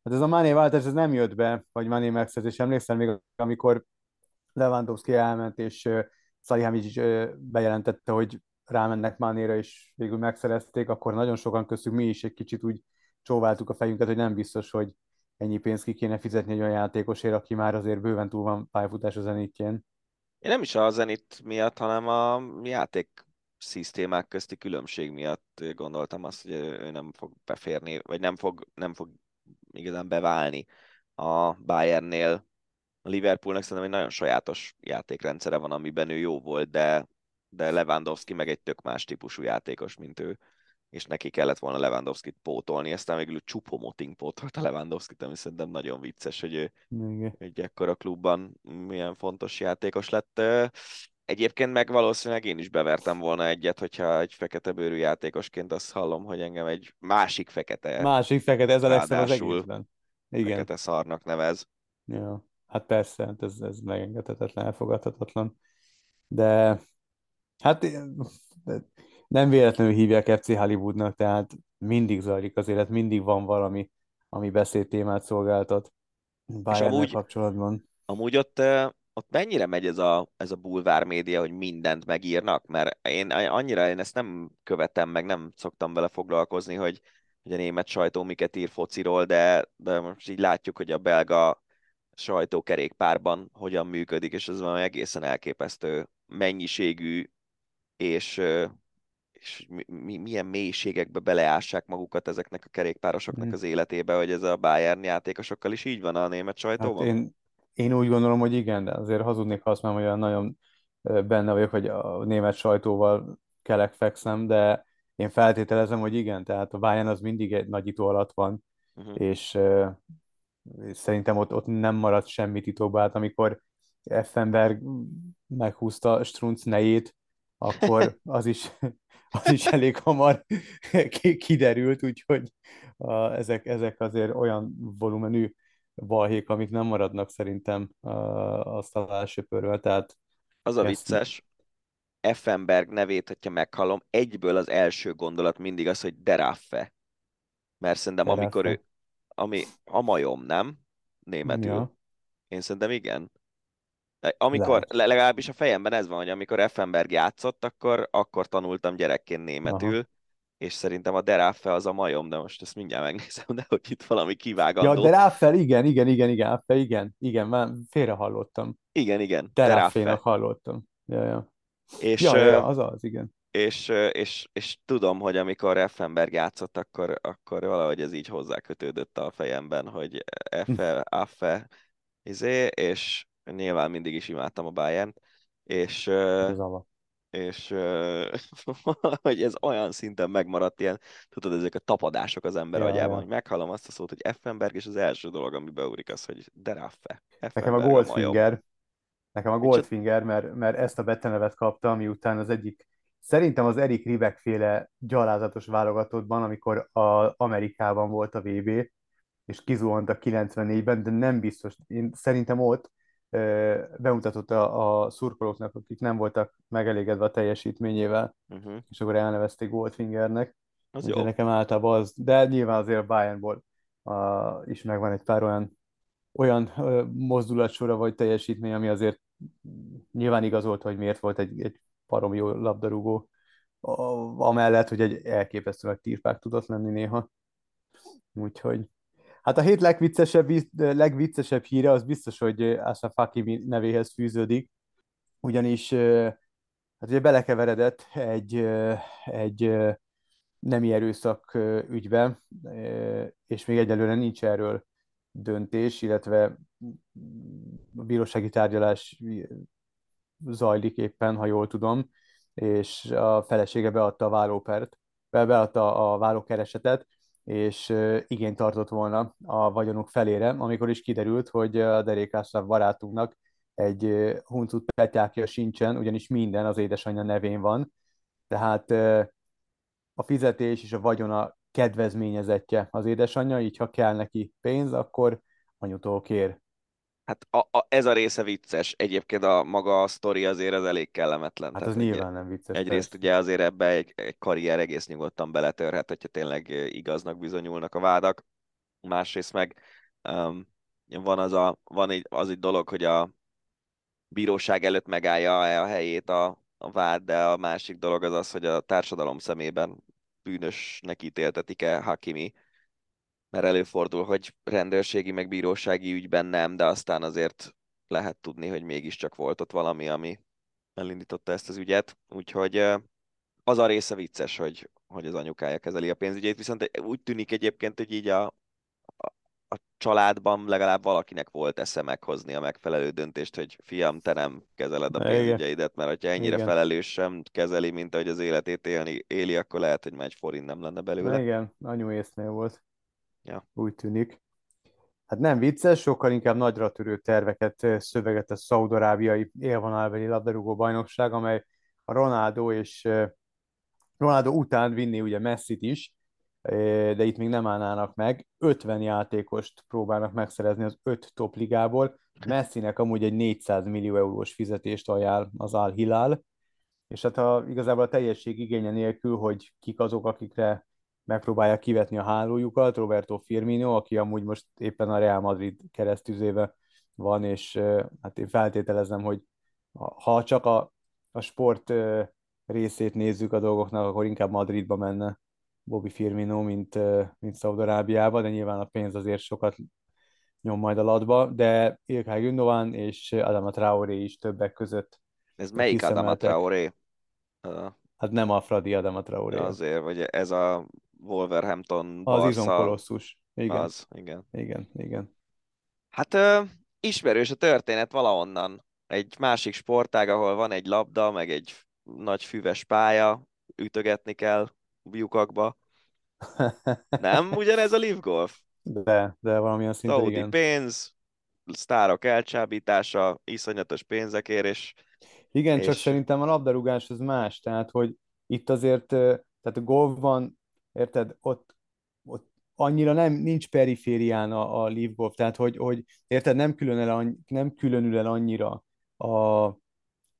Hát ez a Mané váltás ez nem jött be, vagy Mané megszerzés. Emlékszem még, amikor Lewandowski elment, és Szalihamidzs bejelentette, hogy rámennek Manéra, és végül megszerezték, akkor nagyon sokan köztük mi is egy kicsit úgy csóváltuk a fejünket, hogy nem biztos, hogy ennyi pénzt ki kéne fizetni egy olyan játékosért, aki már azért bőven túl van pályafutás a zenítjén. Én nem is a zenit miatt, hanem a játék szisztémák közti különbség miatt gondoltam azt, hogy ő nem fog beférni, vagy nem fog, nem fog igazán beválni a Bayernnél. A Liverpoolnak szerintem egy nagyon sajátos játékrendszere van, amiben ő jó volt, de, de Lewandowski meg egy tök más típusú játékos, mint ő és neki kellett volna Lewandowski-t pótolni, aztán végül Csupomoting pótolt a Lewandowski-t, ami szerintem nagyon vicces, hogy ő Igen. egy ekkora klubban milyen fontos játékos lett. Egyébként meg valószínűleg én is bevertem volna egyet, hogyha egy fekete bőrű játékosként azt hallom, hogy engem egy másik fekete. Másik fekete, ez a legszebb az egészben. Igen. Fekete szarnak nevez. Ja, hát persze, hát ez, ez megengedhetetlen, elfogadhatatlan. De hát nem véletlenül hívják FC Hollywoodnak, tehát mindig zajlik az élet, mindig van valami, ami beszédtémát szolgáltat amúgy, kapcsolatban. Amúgy ott, ott mennyire megy ez a, ez a bulvár média, hogy mindent megírnak? Mert én annyira én ezt nem követem, meg nem szoktam vele foglalkozni, hogy, hogy a német sajtó miket ír fociról, de, de most így látjuk, hogy a belga sajtókerékpárban hogyan működik, és ez valami egészen elképesztő mennyiségű és és mi, milyen mélységekbe beleássák magukat ezeknek a kerékpárosoknak hmm. az életébe, hogy ez a Bayern játékosokkal is így van a német sajtóban? Hát én, én úgy gondolom, hogy igen, de azért hazudnék, ha azt mondom, hogy nagyon benne vagyok, hogy a német sajtóval kelek fekszem, de én feltételezem, hogy igen, tehát a Bayern az mindig egy nagyító alatt van, uh-huh. és, és szerintem ott, ott nem maradt semmi titokba, hát amikor Effenberg meghúzta Strunz nejét, akkor az is az is elég hamar kiderült, úgyhogy a, ezek, ezek azért olyan volumenű balhék, amik nem maradnak szerintem azt a elsőpörről, tehát az a vicces, Effenberg nevét, hogyha meghallom, egyből az első gondolat mindig az, hogy Deraffe. Mert szerintem Deraffe. amikor ő, ami a majom, nem? Németül. Ja. Én szerintem igen. Amikor, Lehet. legalábbis a fejemben ez van, hogy amikor Effenberg játszott, akkor, akkor tanultam gyerekként németül, Aha. És szerintem a Deraffe az a majom, de most ezt mindjárt megnézem, de hogy itt valami kivágandó. Ja, Deraffe, igen, igen, igen, igen, Affe, igen, igen, már félre hallottam. Igen, igen, Deraffe-nak hallottam. Ja, ja. És, ja, ja, az az, igen. És, és, és tudom, hogy amikor Effenberg játszott, akkor, akkor valahogy ez így hozzákötődött a fejemben, hogy Effe, Affe, izé, és, nyilván mindig is imádtam a bayern és, és hogy ez olyan szinten megmaradt ilyen, tudod, ezek a tapadások az ember ja, agyában, ja. hogy meghallom azt a szót, hogy Effenberg, és az első dolog, ami beugrik az, hogy de Raffe. Nekem a Goldfinger, nekem a Goldfinger, mert, mert ezt a betenevet kaptam, miután az egyik szerintem az Erik Ribek féle gyalázatos válogatottban, amikor a Amerikában volt a VB, és kizuhant a 94-ben, de nem biztos, én szerintem ott bemutatott a, a szurkolóknak, akik nem voltak megelégedve a teljesítményével, uh-huh. és akkor elnevezték Goldfingernek. Az jó. Nekem általában az, de nyilván azért Bayernból a, is megvan egy pár olyan, olyan mozdulatsora vagy teljesítmény, ami azért nyilván igazolta, hogy miért volt egy, egy parom jó labdarúgó, amellett, hogy egy elképesztő nagy tírpák tudott lenni néha. Úgyhogy Hát a hét legviccesebb, legviccesebb híre az biztos, hogy Ashraf Hakimi nevéhez fűződik, ugyanis hát ugye belekeveredett egy, egy nemi erőszak ügybe, és még egyelőre nincs erről döntés, illetve a bírósági tárgyalás zajlik éppen, ha jól tudom, és a felesége beadta a vállópert, beadta a vállókeresetet, és igényt tartott volna a vagyonuk felére, amikor is kiderült, hogy a derékásra barátunknak egy huncut petyákja sincsen, ugyanis minden az édesanyja nevén van, tehát a fizetés és a vagyona kedvezményezettje az édesanyja, így ha kell neki pénz, akkor anyutól kér. Hát a, a, ez a része vicces. Egyébként a maga a sztori azért az elég kellemetlen. Hát az nyilván nem vicces. Egyrészt persze. ugye azért ebbe egy, egy karrier egész nyugodtan beletörhet, hogyha tényleg igaznak bizonyulnak a vádak. Másrészt meg um, van az a, van egy, az egy dolog, hogy a bíróság előtt megállja a helyét a, a vád, de a másik dolog az az, hogy a társadalom szemében bűnösnek ítéltetik-e Hakimi mert előfordul, hogy rendőrségi meg bírósági ügyben nem, de aztán azért lehet tudni, hogy mégiscsak volt ott valami, ami elindította ezt az ügyet. Úgyhogy az a része vicces, hogy, hogy az anyukája kezeli a pénzügyét, viszont úgy tűnik egyébként, hogy így a, a, a családban legalább valakinek volt esze meghozni a megfelelő döntést, hogy fiam, te nem kezeled a pénzügyeidet, mert hogyha ennyire Igen. felelősen kezeli, mint ahogy az életét élni, éli, akkor lehet, hogy már egy forint nem lenne belőle. Igen, anyu észnél volt. Ja. Úgy tűnik. Hát nem vicces, sokkal inkább nagyra törő terveket szöveget a szaudarábiai élvonalbeli labdarúgó bajnokság, amely a Ronaldo és Ronaldo után vinni ugye Messi-t is, de itt még nem állnának meg. 50 játékost próbálnak megszerezni az 5 top ligából. Messinek amúgy egy 400 millió eurós fizetést ajánl az Al Hilal, és hát a, igazából a teljesség igénye nélkül, hogy kik azok, akikre megpróbálja kivetni a hálójukat, Roberto Firmino, aki amúgy most éppen a Real Madrid keresztüzébe van, és hát én feltételezem, hogy ha csak a, a sport részét nézzük a dolgoknak, akkor inkább Madridba menne Bobby Firmino, mint, mint Szaudarábiába, de nyilván a pénz azért sokat nyom majd a latba, de Ilkay Gündogan és Adama Traoré is többek között. Ez melyik Adama Traoré? Hát nem a Fradi Adama Traoré. Azért, vagy ez a Wolverhampton, Az izomkolosszus. Igen. Az, igen. Igen, igen. Hát ö, ismerős a történet valahonnan. Egy másik sportág, ahol van egy labda, meg egy nagy füves pálya, ütögetni kell lyukakba. Nem ugyanez a live golf? De, de valamilyen szinten Saudi igen. pénz, sztárok elcsábítása, iszonyatos pénzekért, és... Igen, és... csak szerintem a labdarúgás az más, tehát hogy itt azért, tehát a golfban érted, ott, ott annyira nem, nincs periférián a, a Leaf Golf, tehát hogy, hogy érted, nem, külön el, nem különül el annyira a,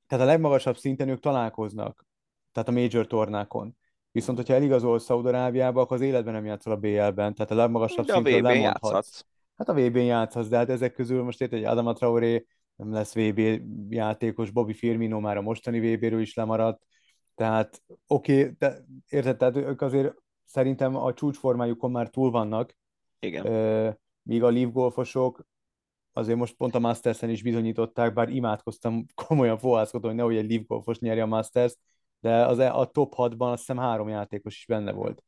tehát a legmagasabb szinten ők találkoznak, tehát a major tornákon. Viszont, hogyha eligazol Szaudarábiába, akkor az életben nem játszol a BL-ben, tehát a legmagasabb szintről lemondhatsz. Hát a VB-n játszhatsz, de hát ezek közül most érted, hogy Adama Traoré nem lesz VB játékos, Bobby Firmino már a mostani VB-ről is lemaradt, tehát oké, okay, de, érted, tehát ők azért szerintem a csúcsformájukon már túl vannak. Igen. míg a Leaf golfosok azért most pont a Masters-en is bizonyították, bár imádkoztam komolyan fohászkodom, hogy nehogy egy Leaf golfos nyerje a Masters, de az, e, a top 6-ban azt hiszem három játékos is benne volt.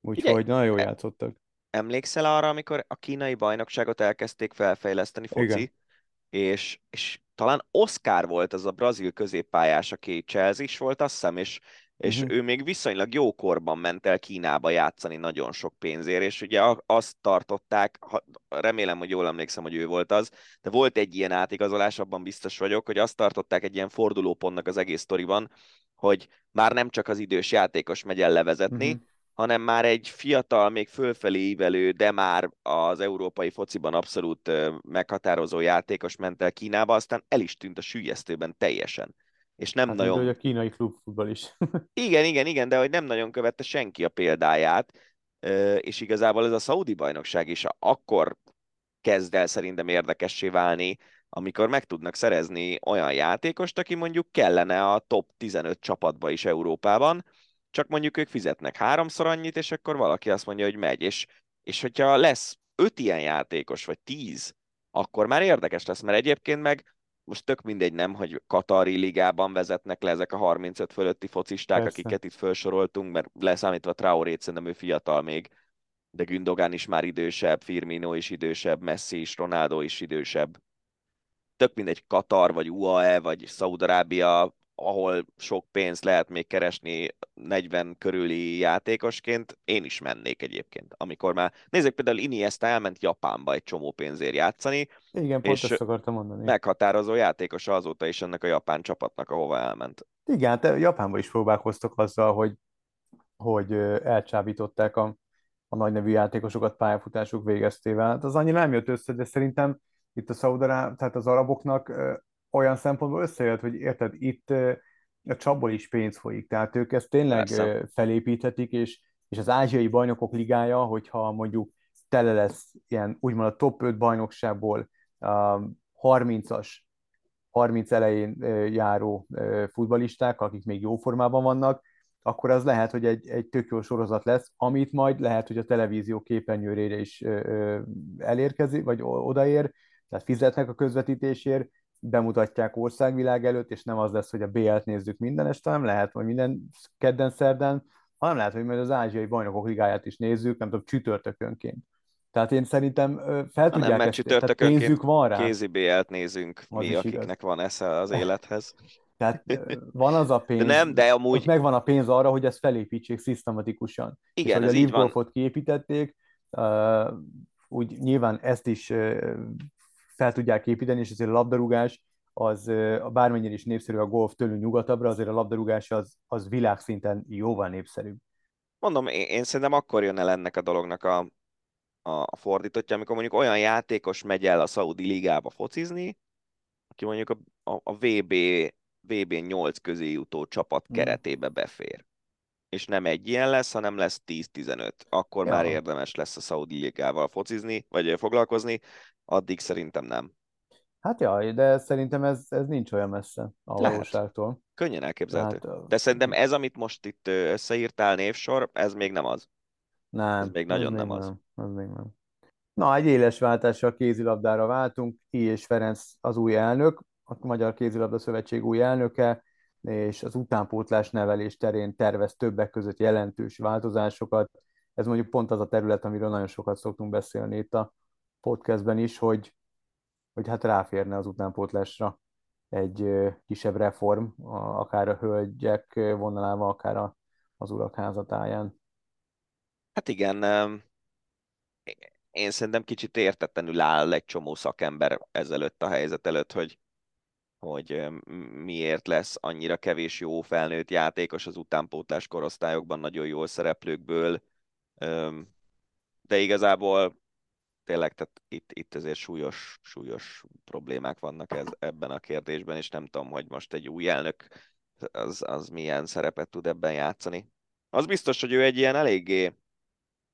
Úgyhogy nagyon jól játszottak. Emlékszel arra, amikor a kínai bajnokságot elkezdték felfejleszteni foci, Igen. és, és talán Oscar volt az a brazil középpályás, aki Chelsea is volt, azt hiszem, és és Mhm. ő még viszonylag jó korban ment el Kínába játszani nagyon sok pénzért, és ugye azt tartották, ha, remélem, hogy jól emlékszem, hogy ő volt az, de volt egy ilyen átigazolás, abban biztos vagyok, hogy azt tartották egy ilyen fordulópontnak az egész sztoriban, hogy már nem csak az idős játékos megy el levezetni, Mhm. hanem már egy fiatal, még fölfelé ívelő, de már az európai fociban abszolút meghatározó játékos ment el Kínába, aztán el is tűnt a sülyeztőben teljesen. És nem Hát, nagyon hogy a kínai klubfutball is. igen, igen, igen, de hogy nem nagyon követte senki a példáját, és igazából ez a szaudi bajnokság is akkor kezd el szerintem érdekessé válni, amikor meg tudnak szerezni olyan játékost, aki mondjuk kellene a top 15 csapatba is Európában, csak mondjuk ők fizetnek háromszor annyit, és akkor valaki azt mondja, hogy megy, és, és hogyha lesz öt ilyen játékos, vagy tíz, akkor már érdekes lesz, mert egyébként meg most tök mindegy nem, hogy Katari ligában vezetnek le ezek a 35 fölötti focisták, Persze. akiket itt felsoroltunk, mert leszámítva Traorét, szerintem ő fiatal még, de Gündogan is már idősebb, Firmino is idősebb, Messi is, Ronaldo is idősebb. Tök mindegy Katar, vagy UAE, vagy Szaudarábia, ahol sok pénzt lehet még keresni 40 körüli játékosként, én is mennék egyébként. Amikor már, nézzük például Iniesta elment Japánba egy csomó pénzért játszani, Igen, pont És ezt akartam mondani. meghatározó játékos azóta is ennek a japán csapatnak, ahova elment. Igen, hát Japánban is próbálkoztak azzal, hogy, hogy elcsábították a, a nagy nevű játékosokat pályafutásuk végeztével. Hát az annyira nem jött össze, de szerintem itt a szaudará, tehát az araboknak olyan szempontból összejött, hogy érted, itt a csapból is pénz folyik, tehát ők ezt tényleg Persze. felépíthetik, és, és az ázsiai bajnokok ligája, hogyha mondjuk tele lesz ilyen úgymond a top 5 bajnokságból um, 30-as 30 elején járó ö, futballisták, akik még jó formában vannak, akkor az lehet, hogy egy, egy tök jó sorozat lesz, amit majd lehet, hogy a televízió képernyőjére is elérkezik, vagy odaér, tehát fizetnek a közvetítésért, bemutatják országvilág előtt, és nem az lesz, hogy a BL-t nézzük minden este, nem lehet, vagy minden kedden, szerdán, hanem lehet, hogy majd az ázsiai bajnokok ligáját is nézzük, nem tudom, csütörtökönként. Tehát én szerintem fel Ha nem, tudják mert ezt, tehát pénzük van rá. Kézi BL-t nézünk Az mi, akiknek igaz. van esze az élethez. Tehát van az a pénz, De nem, de ott amúgy, megvan a pénz arra, hogy ezt felépítsék szisztematikusan. és igen, hogy a ez így van. Kiépítették, úgy nyilván ezt is fel tudják építeni, és azért a labdarúgás az bármennyire is népszerű a golf tőlünk nyugatabbra, azért a labdarúgás az, az világszinten jóval népszerűbb. Mondom, én, én szerintem akkor jön el ennek a dolognak a, a, a fordítottja, amikor mondjuk olyan játékos megy el a Saudi Ligába focizni, aki mondjuk a, a, a VB, VB 8 közé jutó csapat Mm. keretébe befér. És nem egy ilyen lesz, hanem lesz 10-15. Akkor Ja. már érdemes lesz a Saudi Ligával focizni, vagy foglalkozni, addig szerintem nem. Hát jaj, de szerintem ez, ez nincs olyan messze a Lehet. valóságtól. Könnyen elképzelhető. Tehát, De szerintem ez, amit most itt összeírtál névsor, ez még nem az. Nem, Ez még nagyon nem az. Nem, az még nem. Na, egy éles váltással kézilabdára váltunk. I. és Ferenc az új elnök, a Magyar Kézilabda Szövetség új elnöke, és az utánpótlás nevelés terén tervez többek között jelentős változásokat. Ez mondjuk pont az a terület, amiről nagyon sokat szoktunk beszélni itt a podcastben is, hogy, hogy hát ráférne az utánpótlásra egy kisebb reform, akár a hölgyek vonalával, akár a, az urak házatáján. Hát igen, én szerintem kicsit értetlenül áll egy csomó szakember ezelőtt a helyzet előtt, hogy, hogy miért lesz annyira kevés jó felnőtt játékos az utánpótlás korosztályokban, nagyon jól szereplőkből, de igazából tényleg, tehát itt, itt azért súlyos, súlyos problémák vannak ez, ebben a kérdésben, és nem tudom, hogy most egy új elnök az, az milyen szerepet tud ebben játszani. Az biztos, hogy ő egy ilyen eléggé,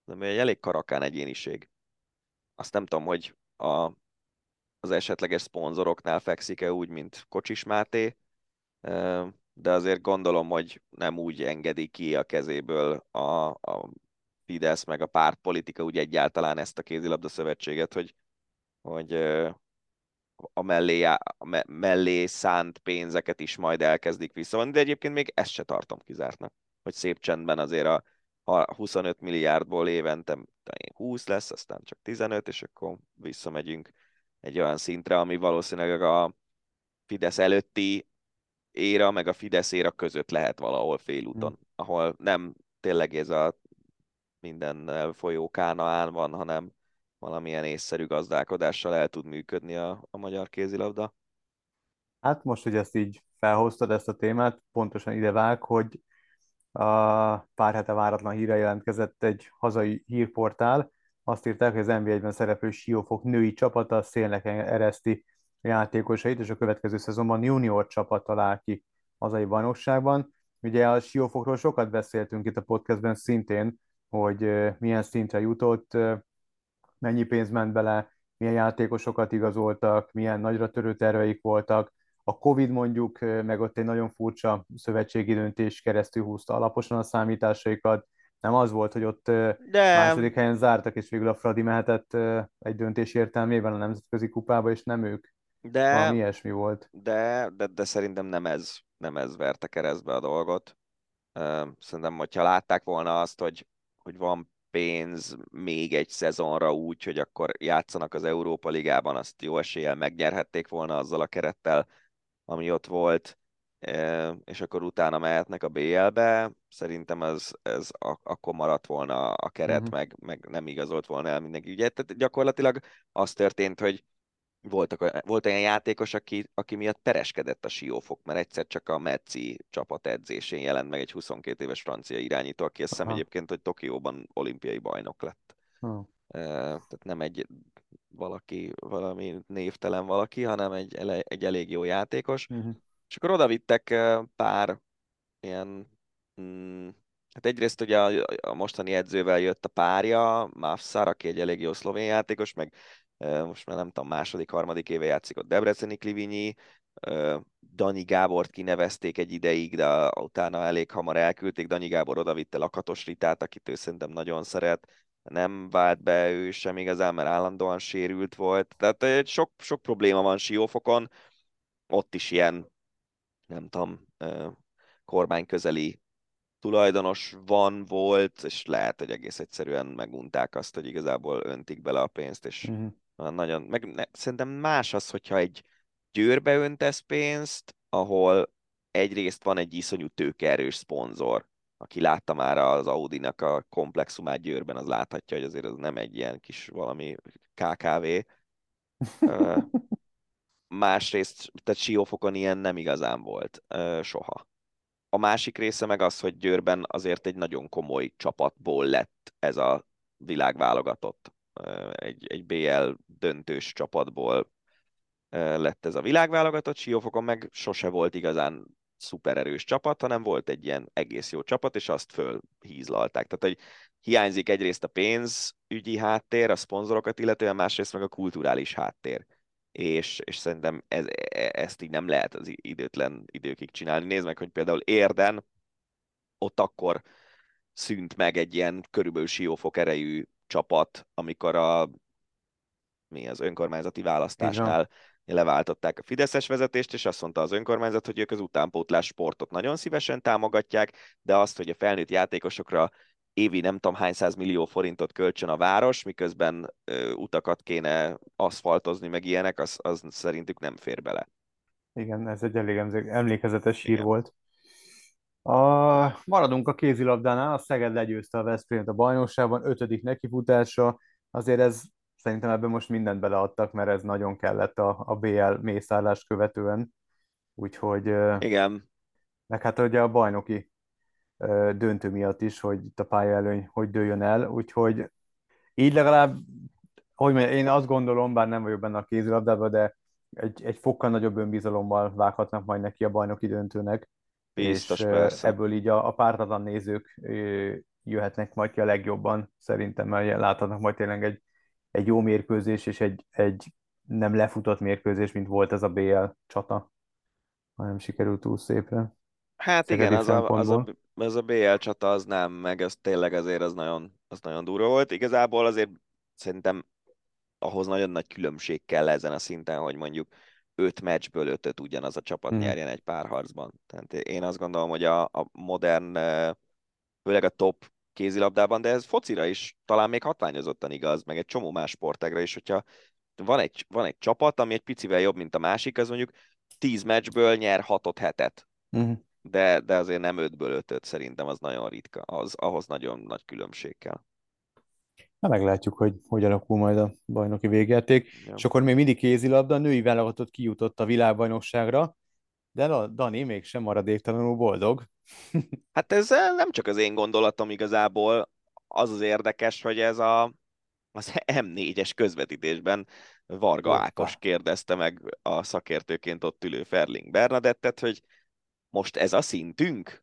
nem, egy elég karakán egyéniség. Azt nem tudom, hogy a, az esetleges szponzoroknál fekszik-e úgy, mint Kocsis Máté, de azért gondolom, hogy nem úgy engedi ki a kezéből a, a Fidesz meg a pártpolitika úgy egyáltalán ezt a kézilabda szövetséget, hogy, hogy a mellé, a me- mellé szánt pénzeket is majd elkezdik visszavonni, de egyébként még ezt se tartom kizártnak, hogy szép csendben azért a ha 25 milliárdból évente talán 20 lesz, aztán csak 15, és akkor visszamegyünk egy olyan szintre, ami valószínűleg a Fidesz előtti éra meg a Fidesz éra között lehet valahol félúton, Mm. ahol nem tényleg ez a minden folyó kánaán van, hanem valamilyen észszerű gazdálkodással el tud működni a, a magyar kézilabda. Hát most, hogy ezt így felhoztad ezt a témát, pontosan ide vág, hogy a pár hete váratlan híre jelentkezett egy hazai hírportál. Azt írták, hogy az NB1-ben szereplő Siófok női csapata szélnek ereszti játékosait, és a következő szezonban junior csapattal áll ki hazai bajnokságban. Ugye a Siófokról sokat beszéltünk itt a podcastben szintén, hogy milyen szintre jutott, mennyi pénz ment bele, milyen játékosokat igazoltak, milyen nagyra törő terveik voltak. A Covid mondjuk, meg ott egy nagyon furcsa szövetségi döntés keresztül húzta alaposan a számításaikat. Nem az volt, hogy ott De második helyen zártak, és végül a Fradi mehetett egy döntés értelmében a nemzetközi kupába, és nem ők. de Valami ilyesmi volt. de, de, de szerintem nem ez, nem ez verte keresztbe a dolgot. Szerintem, hogyha látták volna azt, hogy, hogy van pénz még egy szezonra úgy, hogy akkor játszanak az Európa Ligában, azt jó eséllyel megnyerhették volna azzal a kerettel, ami ott volt, és akkor utána mehetnek a BL-be. Szerintem ez, ez a- akkor maradt volna a keret, Mhm. meg, meg nem igazolt volna el mindenki. Ugye, tehát gyakorlatilag az történt, hogy voltak, volt olyan játékos, aki, aki miatt pereskedett a Siófok, mert egyszer csak a Metzi csapat edzésén jelent meg egy 22 éves francia irányító, aki azt hiszem egyébként, hogy Tokióban olimpiai bajnok lett. Eh, Tehát nem egy valaki, valami névtelen valaki, hanem egy, egy elég jó játékos. Mhm. És akkor oda vittek pár ilyen, mm, hát egyrészt ugye a, mostani edzővel jött a párja, Mafsar, aki egy elég jó szlovén játékos, meg most már nem tudom, második, harmadik éve játszik ott Debreceni Klivinyi, Dani Gábort kinevezték egy ideig, de utána elég hamar elküldték, Dani Gábor oda vitte Lakatos Ritát, akit ő szerintem nagyon szeret, nem vált be ő sem igazán, mert állandóan sérült volt, tehát eh, sok, sok probléma van Siófokon, ott is ilyen nem tudom, ö, kormányközeli tulajdonos van, volt, és lehet, hogy egész egyszerűen megunták azt, hogy igazából öntik bele a pénzt, és olyan nagyon, meg ne, szerintem más az, hogyha egy győrbe öntesz pénzt, ahol egyrészt van egy iszonyú tőkeerős szponzor, aki látta már az Audi-nak a komplexumát Győrben, az láthatja, hogy azért az nem egy ilyen kis valami KKV. Másrészt, tehát Siófokon ilyen nem igazán volt ö, soha. A másik része meg az, hogy Győrben azért egy nagyon komoly csapatból lett ez a világválogatott. Egy, egy BL döntős csapatból lett ez a világválogatott, Siófokon meg sose volt igazán szupererős csapat, hanem volt egy ilyen egész jó csapat, és azt fölhízlalták. Tehát, hogy hiányzik egyrészt a pénzügyi háttér, a szponzorokat illetően, másrészt meg a kulturális háttér és, és szerintem ez, e- ezt így nem lehet az időtlen időkig csinálni. Nézd meg, hogy például Érden ott akkor szűnt meg egy ilyen körülbelül siófok erejű csapat, amikor a mi az önkormányzati választásnál leváltották a Fideszes vezetést, és azt mondta az önkormányzat, hogy ők az utánpótlás sportot nagyon szívesen támogatják, de azt, hogy a felnőtt játékosokra évi nem tudom hány száz millió forintot költsön a város, miközben ö, utakat kéne aszfaltozni, meg ilyenek, az, az szerintük nem fér bele. Igen, ez egy elég emlékezetes hír Igen. volt. A, maradunk a kézilabdánál, a Szeged legyőzte a Veszprémet a bajnokságban, ötödik nekifutása, azért ez szerintem ebben most mindent beleadtak, mert ez nagyon kellett a, a BL mészárlást követően, úgyhogy, Igen, meg hát ugye a bajnoki döntő miatt is, hogy itt a pályaelőny hogy dőljön el, úgyhogy így legalább, hogy mondjam, én azt gondolom, bár nem vagyok benne a kézilabdában, de egy, egy fokkal nagyobb önbizalommal vághatnak majd neki a bajnoki döntőnek, biztos és persze. ebből így a, a pártatlan nézők jöhetnek majd ki a legjobban, szerintem, mert láthatnak majd tényleg egy, egy jó mérkőzés, és egy, egy nem lefutott mérkőzés, mint volt ez a BL csata, hanem sikerült túl szépre. Hát igen, az a, az, a, szempontból. az a BL csata az nem, meg ez tényleg azért az nagyon, az nagyon durva volt. Igazából azért szerintem ahhoz nagyon nagy különbség kell ezen a szinten, hogy mondjuk öt meccsből ötöt ugyanaz a csapat Mhm. nyerjen egy párharcban. Tehát én azt gondolom, hogy a, a modern, főleg a top kézilabdában, de ez focira is talán még hatványozottan igaz, meg egy csomó más sportágra is, hogyha van egy, van egy csapat, ami egy picivel jobb, mint a másik, az mondjuk tíz meccsből nyer hatot hetet. Uh-huh. De, de azért nem ötből ötöt, szerintem az nagyon ritka, az, ahhoz nagyon nagy különbség kell. Na meglátjuk, hogy hogy alakul majd a bajnoki végjáték. Ja. És akkor még mindig kézilabda, a női válogatott kijutott a világbajnokságra, de a Dani mégsem maradéktalanul boldog. Hát ez eh, nem csak az én gondolatom igazából, az az érdekes, hogy ez a, az M4-es közvetítésben Varga. Ákos kérdezte meg a szakértőként ott ülő Ferling Bernadettet, hogy most ez a szintünk?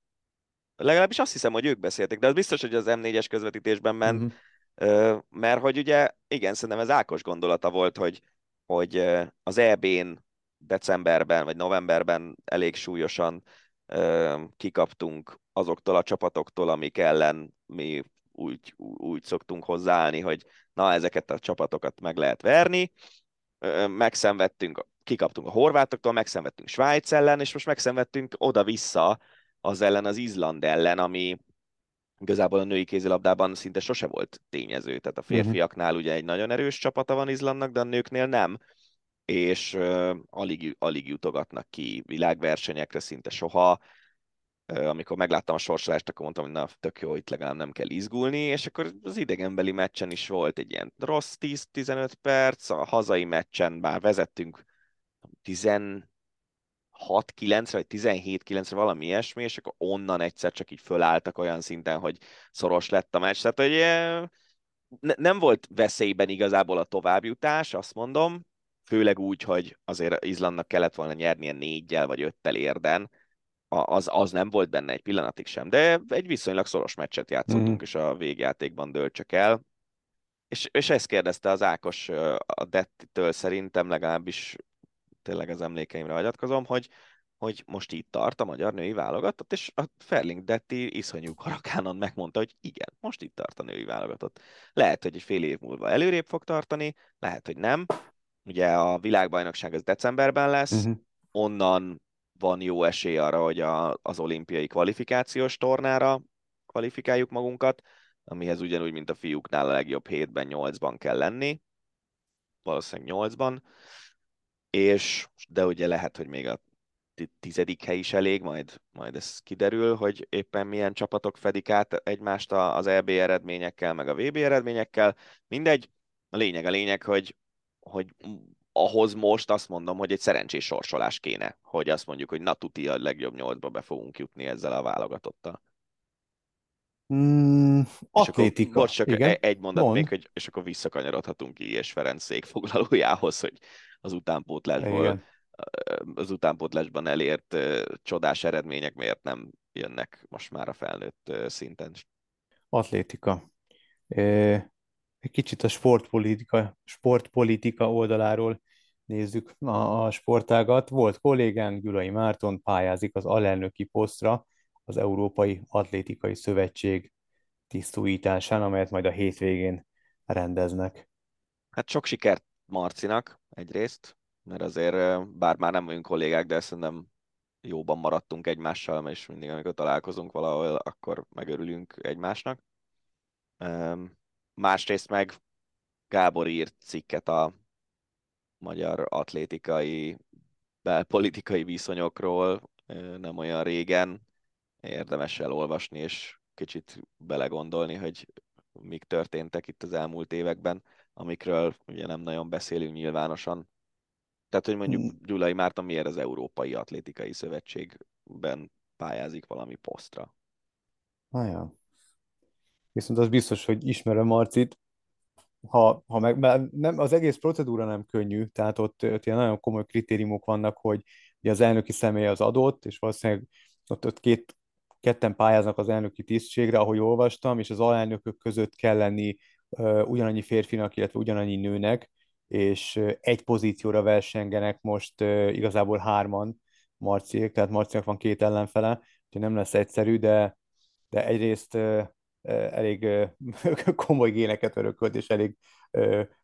Legalábbis azt hiszem, hogy ők beszéltek, de az biztos, hogy az M4-es közvetítésben ment, Mhm. Ö, mert hogy ugye, igen, szerintem ez Ákos gondolata volt, hogy, hogy az EB-n decemberben vagy novemberben elég súlyosan kikaptunk azoktól a csapatoktól, amik ellen mi úgy, úgy szoktunk hozzáállni, hogy na, ezeket a csapatokat meg lehet verni. Ö, Megszenvedtünk, kikaptunk a horvátoktól, megszenvedtünk Svájc ellen, és most megszenvedtünk oda-vissza az ellen, az Izland ellen, ami, igazából a női kézilabdában szinte sose volt tényező. Tehát a férfiaknál ugye egy nagyon erős csapata van Izlandnak, de a nőknél nem. És uh, alig, alig jutogatnak ki világversenyekre szinte soha. Uh, amikor megláttam a sorsolást, akkor mondtam, hogy na, tök jó, itt legalább nem kell izgulni, és akkor az idegenbeli meccsen is volt egy ilyen rossz 10-15 perc, a hazai meccsen már vezettünk 10 6-9-re, vagy 17-9-re, valami ilyesmi, és akkor onnan egyszer csak így fölálltak olyan szinten, hogy szoros lett a meccs. Tehát, hogy ne, nem volt veszélyben igazából a továbbjutás, azt mondom, főleg úgy, hogy azért Izlandnak kellett volna nyernie négyel vagy öttel érden, az, az nem volt benne egy pillanatig sem, de egy viszonylag szoros meccset játszottunk, Mhm. és a végjátékban dőlt csak el. És, és ezt kérdezte az Ákos a Dettitől szerintem legalábbis tényleg az emlékeimre hagyatkozom, hogy, hogy most itt tart a magyar női válogatott, és a Ferling Detti iszonyú karakánon megmondta, hogy igen, most itt tart a női válogatott. Lehet, hogy egy fél év múlva előrébb fog tartani, lehet, hogy nem. Ugye a világbajnokság az decemberben lesz, Mhm. onnan van jó esély arra, hogy a, az olimpiai kvalifikációs tornára kvalifikáljuk magunkat, amihez ugyanúgy, mint a fiúknál a legjobb hétben, nyolcban kell lenni, valószínűleg nyolcban, és de ugye lehet, hogy még a ti- tizedik hely is elég, majd, majd ez kiderül, hogy éppen milyen csapatok fedik át egymást az EB eredményekkel, meg a VB eredményekkel. Mindegy, a lényeg a lényeg, hogy, hogy ahhoz most azt mondom, hogy egy szerencsés sorsolás kéne, hogy azt mondjuk, hogy na tuti a legjobb nyolcba be fogunk jutni ezzel a válogatottal. Mm, És akkor, bocs, csak Igen. e- egy mondat Mond. még, hogy, és akkor visszakanyarodhatunk ki és Ferenc székfoglalójához, hogy az utánpótlásból Igen. az utánpótlásban elért csodás eredmények miért nem jönnek most már a felnőtt szinten. Atlétika. Egy kicsit a sportpolitika, sportpolitika oldaláról nézzük a, a sportágat. Volt kollégánk, Gyulai Márton pályázik az alelnöki posztra az Európai Atlétikai Szövetség tisztújításán, amelyet majd a hétvégén rendeznek. Hát sok sikert Marcinak egyrészt, mert azért bár már nem vagyunk kollégák, de szerintem jóban maradtunk egymással, és mindig, amikor találkozunk valahol, akkor megörülünk egymásnak. Másrészt meg Gábor írt cikket a magyar atlétikai belpolitikai viszonyokról nem olyan régen. Érdemes elolvasni, és kicsit belegondolni, hogy mik történtek itt az elmúlt években, amikről ugye nem nagyon beszélünk nyilvánosan. Tehát, hogy mondjuk Mm. Gyulai Márton miért az Európai Atlétikai Szövetségben pályázik valami posztra. Na ja. Viszont az biztos, hogy ismerem Marcit, ha, ha meg, mert nem, az egész procedúra nem könnyű, tehát ott, ott ilyen nagyon komoly kritériumok vannak, hogy ugye az elnöki személy az adott, és valószínűleg ott, ott két, ketten pályáznak az elnöki tisztségre, ahogy olvastam, és az alelnökök között kell lenni ugyanannyi férfinak, illetve ugyanannyi nőnek, és egy pozícióra versengenek most igazából hárman Marciék, tehát Marcinak van két ellenfele, úgyhogy nem lesz egyszerű, de, de egyrészt elég komoly géneket örökölt, és elég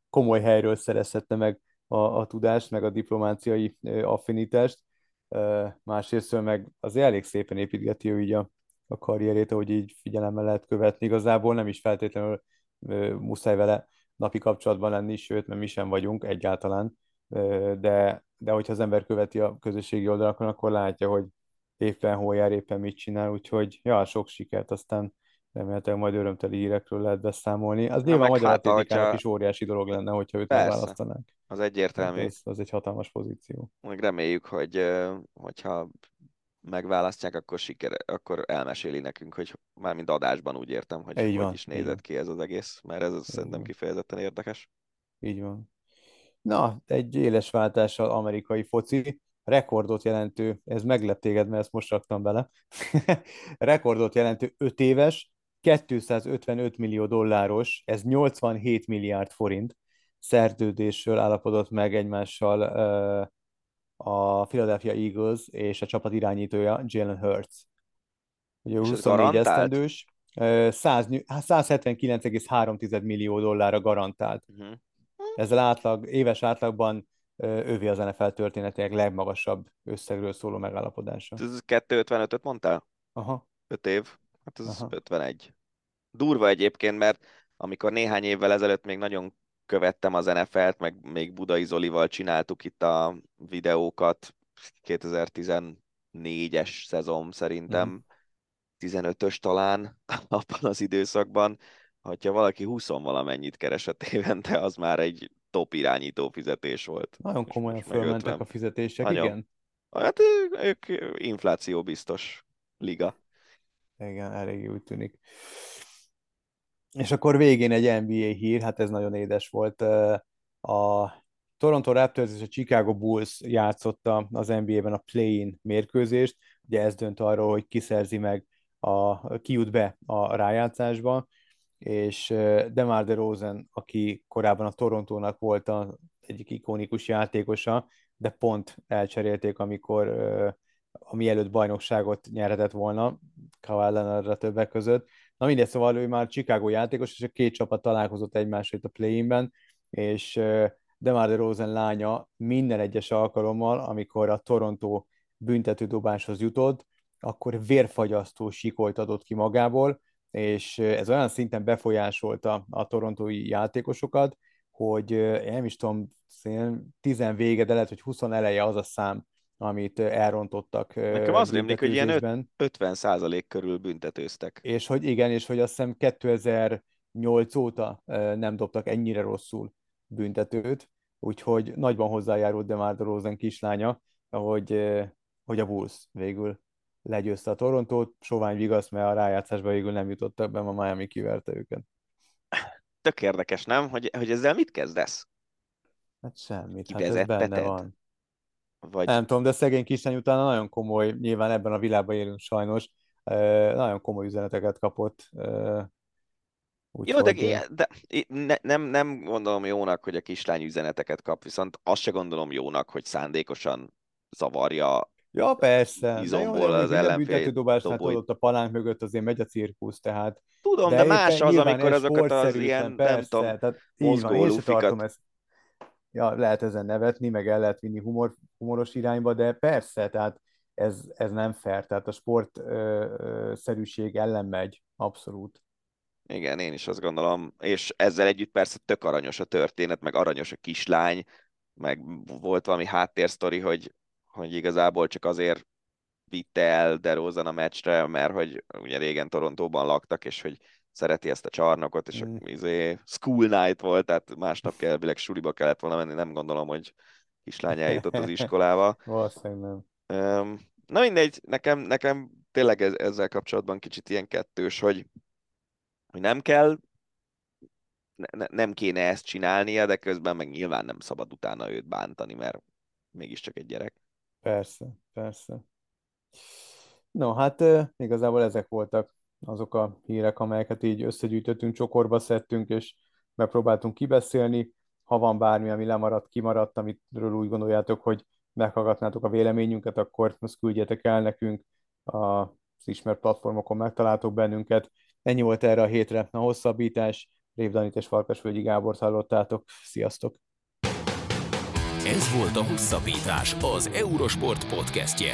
komoly helyről szerezhette meg a, a tudást, meg a diplomáciai affinitást. Másrészt meg azért elég szépen építgeti ő így a, a karrierét, ahogy így figyelemmel lehet követni. Igazából nem is feltétlenül muszáj vele napi kapcsolatban lenni, sőt, mert mi sem vagyunk egyáltalán, de, de hogyha az ember követi a közösségi oldalakon, akkor látja, hogy éppen hol jár, éppen mit csinál, úgyhogy ja, sok sikert, aztán remélhetőleg majd örömteli hírekről lehet beszámolni. Az nyilván a magyar hát, atlétikának hogyha... is óriási dolog lenne, hogyha őt Persze. megválasztanánk. Az egyértelmű. Ez, az egy hatalmas pozíció. Még reméljük, hogy hogyha megválasztják, akkor, siker, akkor elmeséli nekünk, hogy mármint adásban úgy értem, hogy Így hogy is nézett ki ez az egész, mert ez Így szerintem van. kifejezetten érdekes. Így van. Na, egy éles váltással amerikai foci, rekordot jelentő, ez meglep téged, mert ezt most raktam bele, rekordot jelentő 5 éves, 255 millió dolláros, ez 87 milliárd forint szerződésről állapodott meg egymással a Philadelphia Eagles és a csapat irányítója Jalen Hurts. Ugye 24 esztendős, 179,3 millió dollárra garantált. Uh-huh. Ezzel átlag, éves átlagban ővé az NFL történetének legmagasabb összegről szóló megállapodása. Ez 255-öt mondtál? Aha. 5 év? Hát ez Aha. 51. Durva egyébként, mert amikor néhány évvel ezelőtt még nagyon követtem az NFL-t, meg még Budai Zolival csináltuk itt a videókat, 2014-es szezon szerintem, mm. 15-ös talán abban az időszakban, hogyha valaki 20 valamennyit keresett évente, az már egy top irányító fizetés volt. Nagyon komolyan fölmentek a fizetések, Nagyon. igen. Hát ők infláció biztos liga. Igen, elég úgy tűnik. És akkor végén egy NBA hír, hát ez nagyon édes volt. A Toronto Raptors és a Chicago Bulls játszotta az NBA-ben a play-in mérkőzést. Ugye ez dönt arról, hogy kiszerzi meg a, ki jut be a rájátszásba, és Demar DeRozan, aki korábban a Torontónak volt a egyik ikonikus játékosa, de pont elcserélték, amikor ami előtt bajnokságot nyerhetett volna, Kawhi Leonardra többek között, Na mindegy, szóval ő már Chicago játékos, és a két csapat találkozott egymásra itt a play-inben, és DeMar DeRozan lánya minden egyes alkalommal, amikor a Toronto büntetődobáshoz jutott, akkor vérfagyasztó sikolt adott ki magából, és ez olyan szinten befolyásolta a torontói játékosokat, hogy nem is tudom, tizen vége, de lehet, hogy 20 eleje az a szám, amit elrontottak Nekem az rémlik, hogy ilyen 50 százalék körül büntetőztek. És hogy igen, és hogy azt hiszem 2008 óta nem dobtak ennyire rosszul büntetőt, úgyhogy nagyban hozzájárult DeMar DeRozan kislánya, hogy, hogy a Bulls végül legyőzte a Torontót, sovány vigasz, mert a rájátszásba végül nem jutottak be, a Miami kiverte őket. Tök érdekes, nem? Hogy, hogy ezzel mit kezdesz? Hát semmit, hát ez benne van. Vagy... Nem tudom, de szegény kislány utána nagyon komoly, nyilván ebben a világban élünk sajnos, nagyon komoly üzeneteket kapott. Úgy Jó, de, de ne, nem, nem gondolom jónak, hogy a kislány üzeneteket kap, viszont azt se gondolom jónak, hogy szándékosan zavarja Ja, persze. Izomból az ellenfél dobásnál tudod, a palánk mögött azért megy a cirkusz, tehát... Tudom, de, de más az, amikor azokat az ilyen, persze, nem tudom, mozgó lufikat ja, lehet ezen nevetni, meg el lehet vinni humor, humoros irányba, de persze, tehát ez, ez nem fair, tehát a sport ö, ö, szerűség ellen megy, abszolút. Igen, én is azt gondolom, és ezzel együtt persze tök aranyos a történet, meg aranyos a kislány, meg volt valami háttérsztori, hogy, hogy igazából csak azért vitte el DeRozan a meccsre, mert hogy ugye régen Torontóban laktak, és hogy szereti ezt a csarnokot, és mm. izé, school night volt, tehát másnap elvileg suliba kellett volna menni, nem gondolom, hogy kislány eljutott az iskolába. Valószínűleg nem. Na mindegy, nekem, nekem tényleg ez, ezzel kapcsolatban kicsit ilyen kettős, hogy, hogy nem kell, ne, nem kéne ezt csinálnia, de közben meg nyilván nem szabad utána őt bántani, mert mégiscsak egy gyerek. Persze, persze. No, hát igazából ezek voltak azok a hírek, amelyeket így összegyűjtöttünk, csokorba szedtünk, és megpróbáltunk kibeszélni. Ha van bármi, ami lemaradt, kimaradt, amitről úgy gondoljátok, hogy meghallgatnátok a véleményünket, akkor azt küldjetek el nekünk az ismert platformokon megtaláltok bennünket. Ennyi volt erre a hétre a hosszabbítás. Rév Danit és Farkasvölgyi Gábort hallottátok. Sziasztok! Ez volt a Hosszabbítás, az Eurosport podcastje.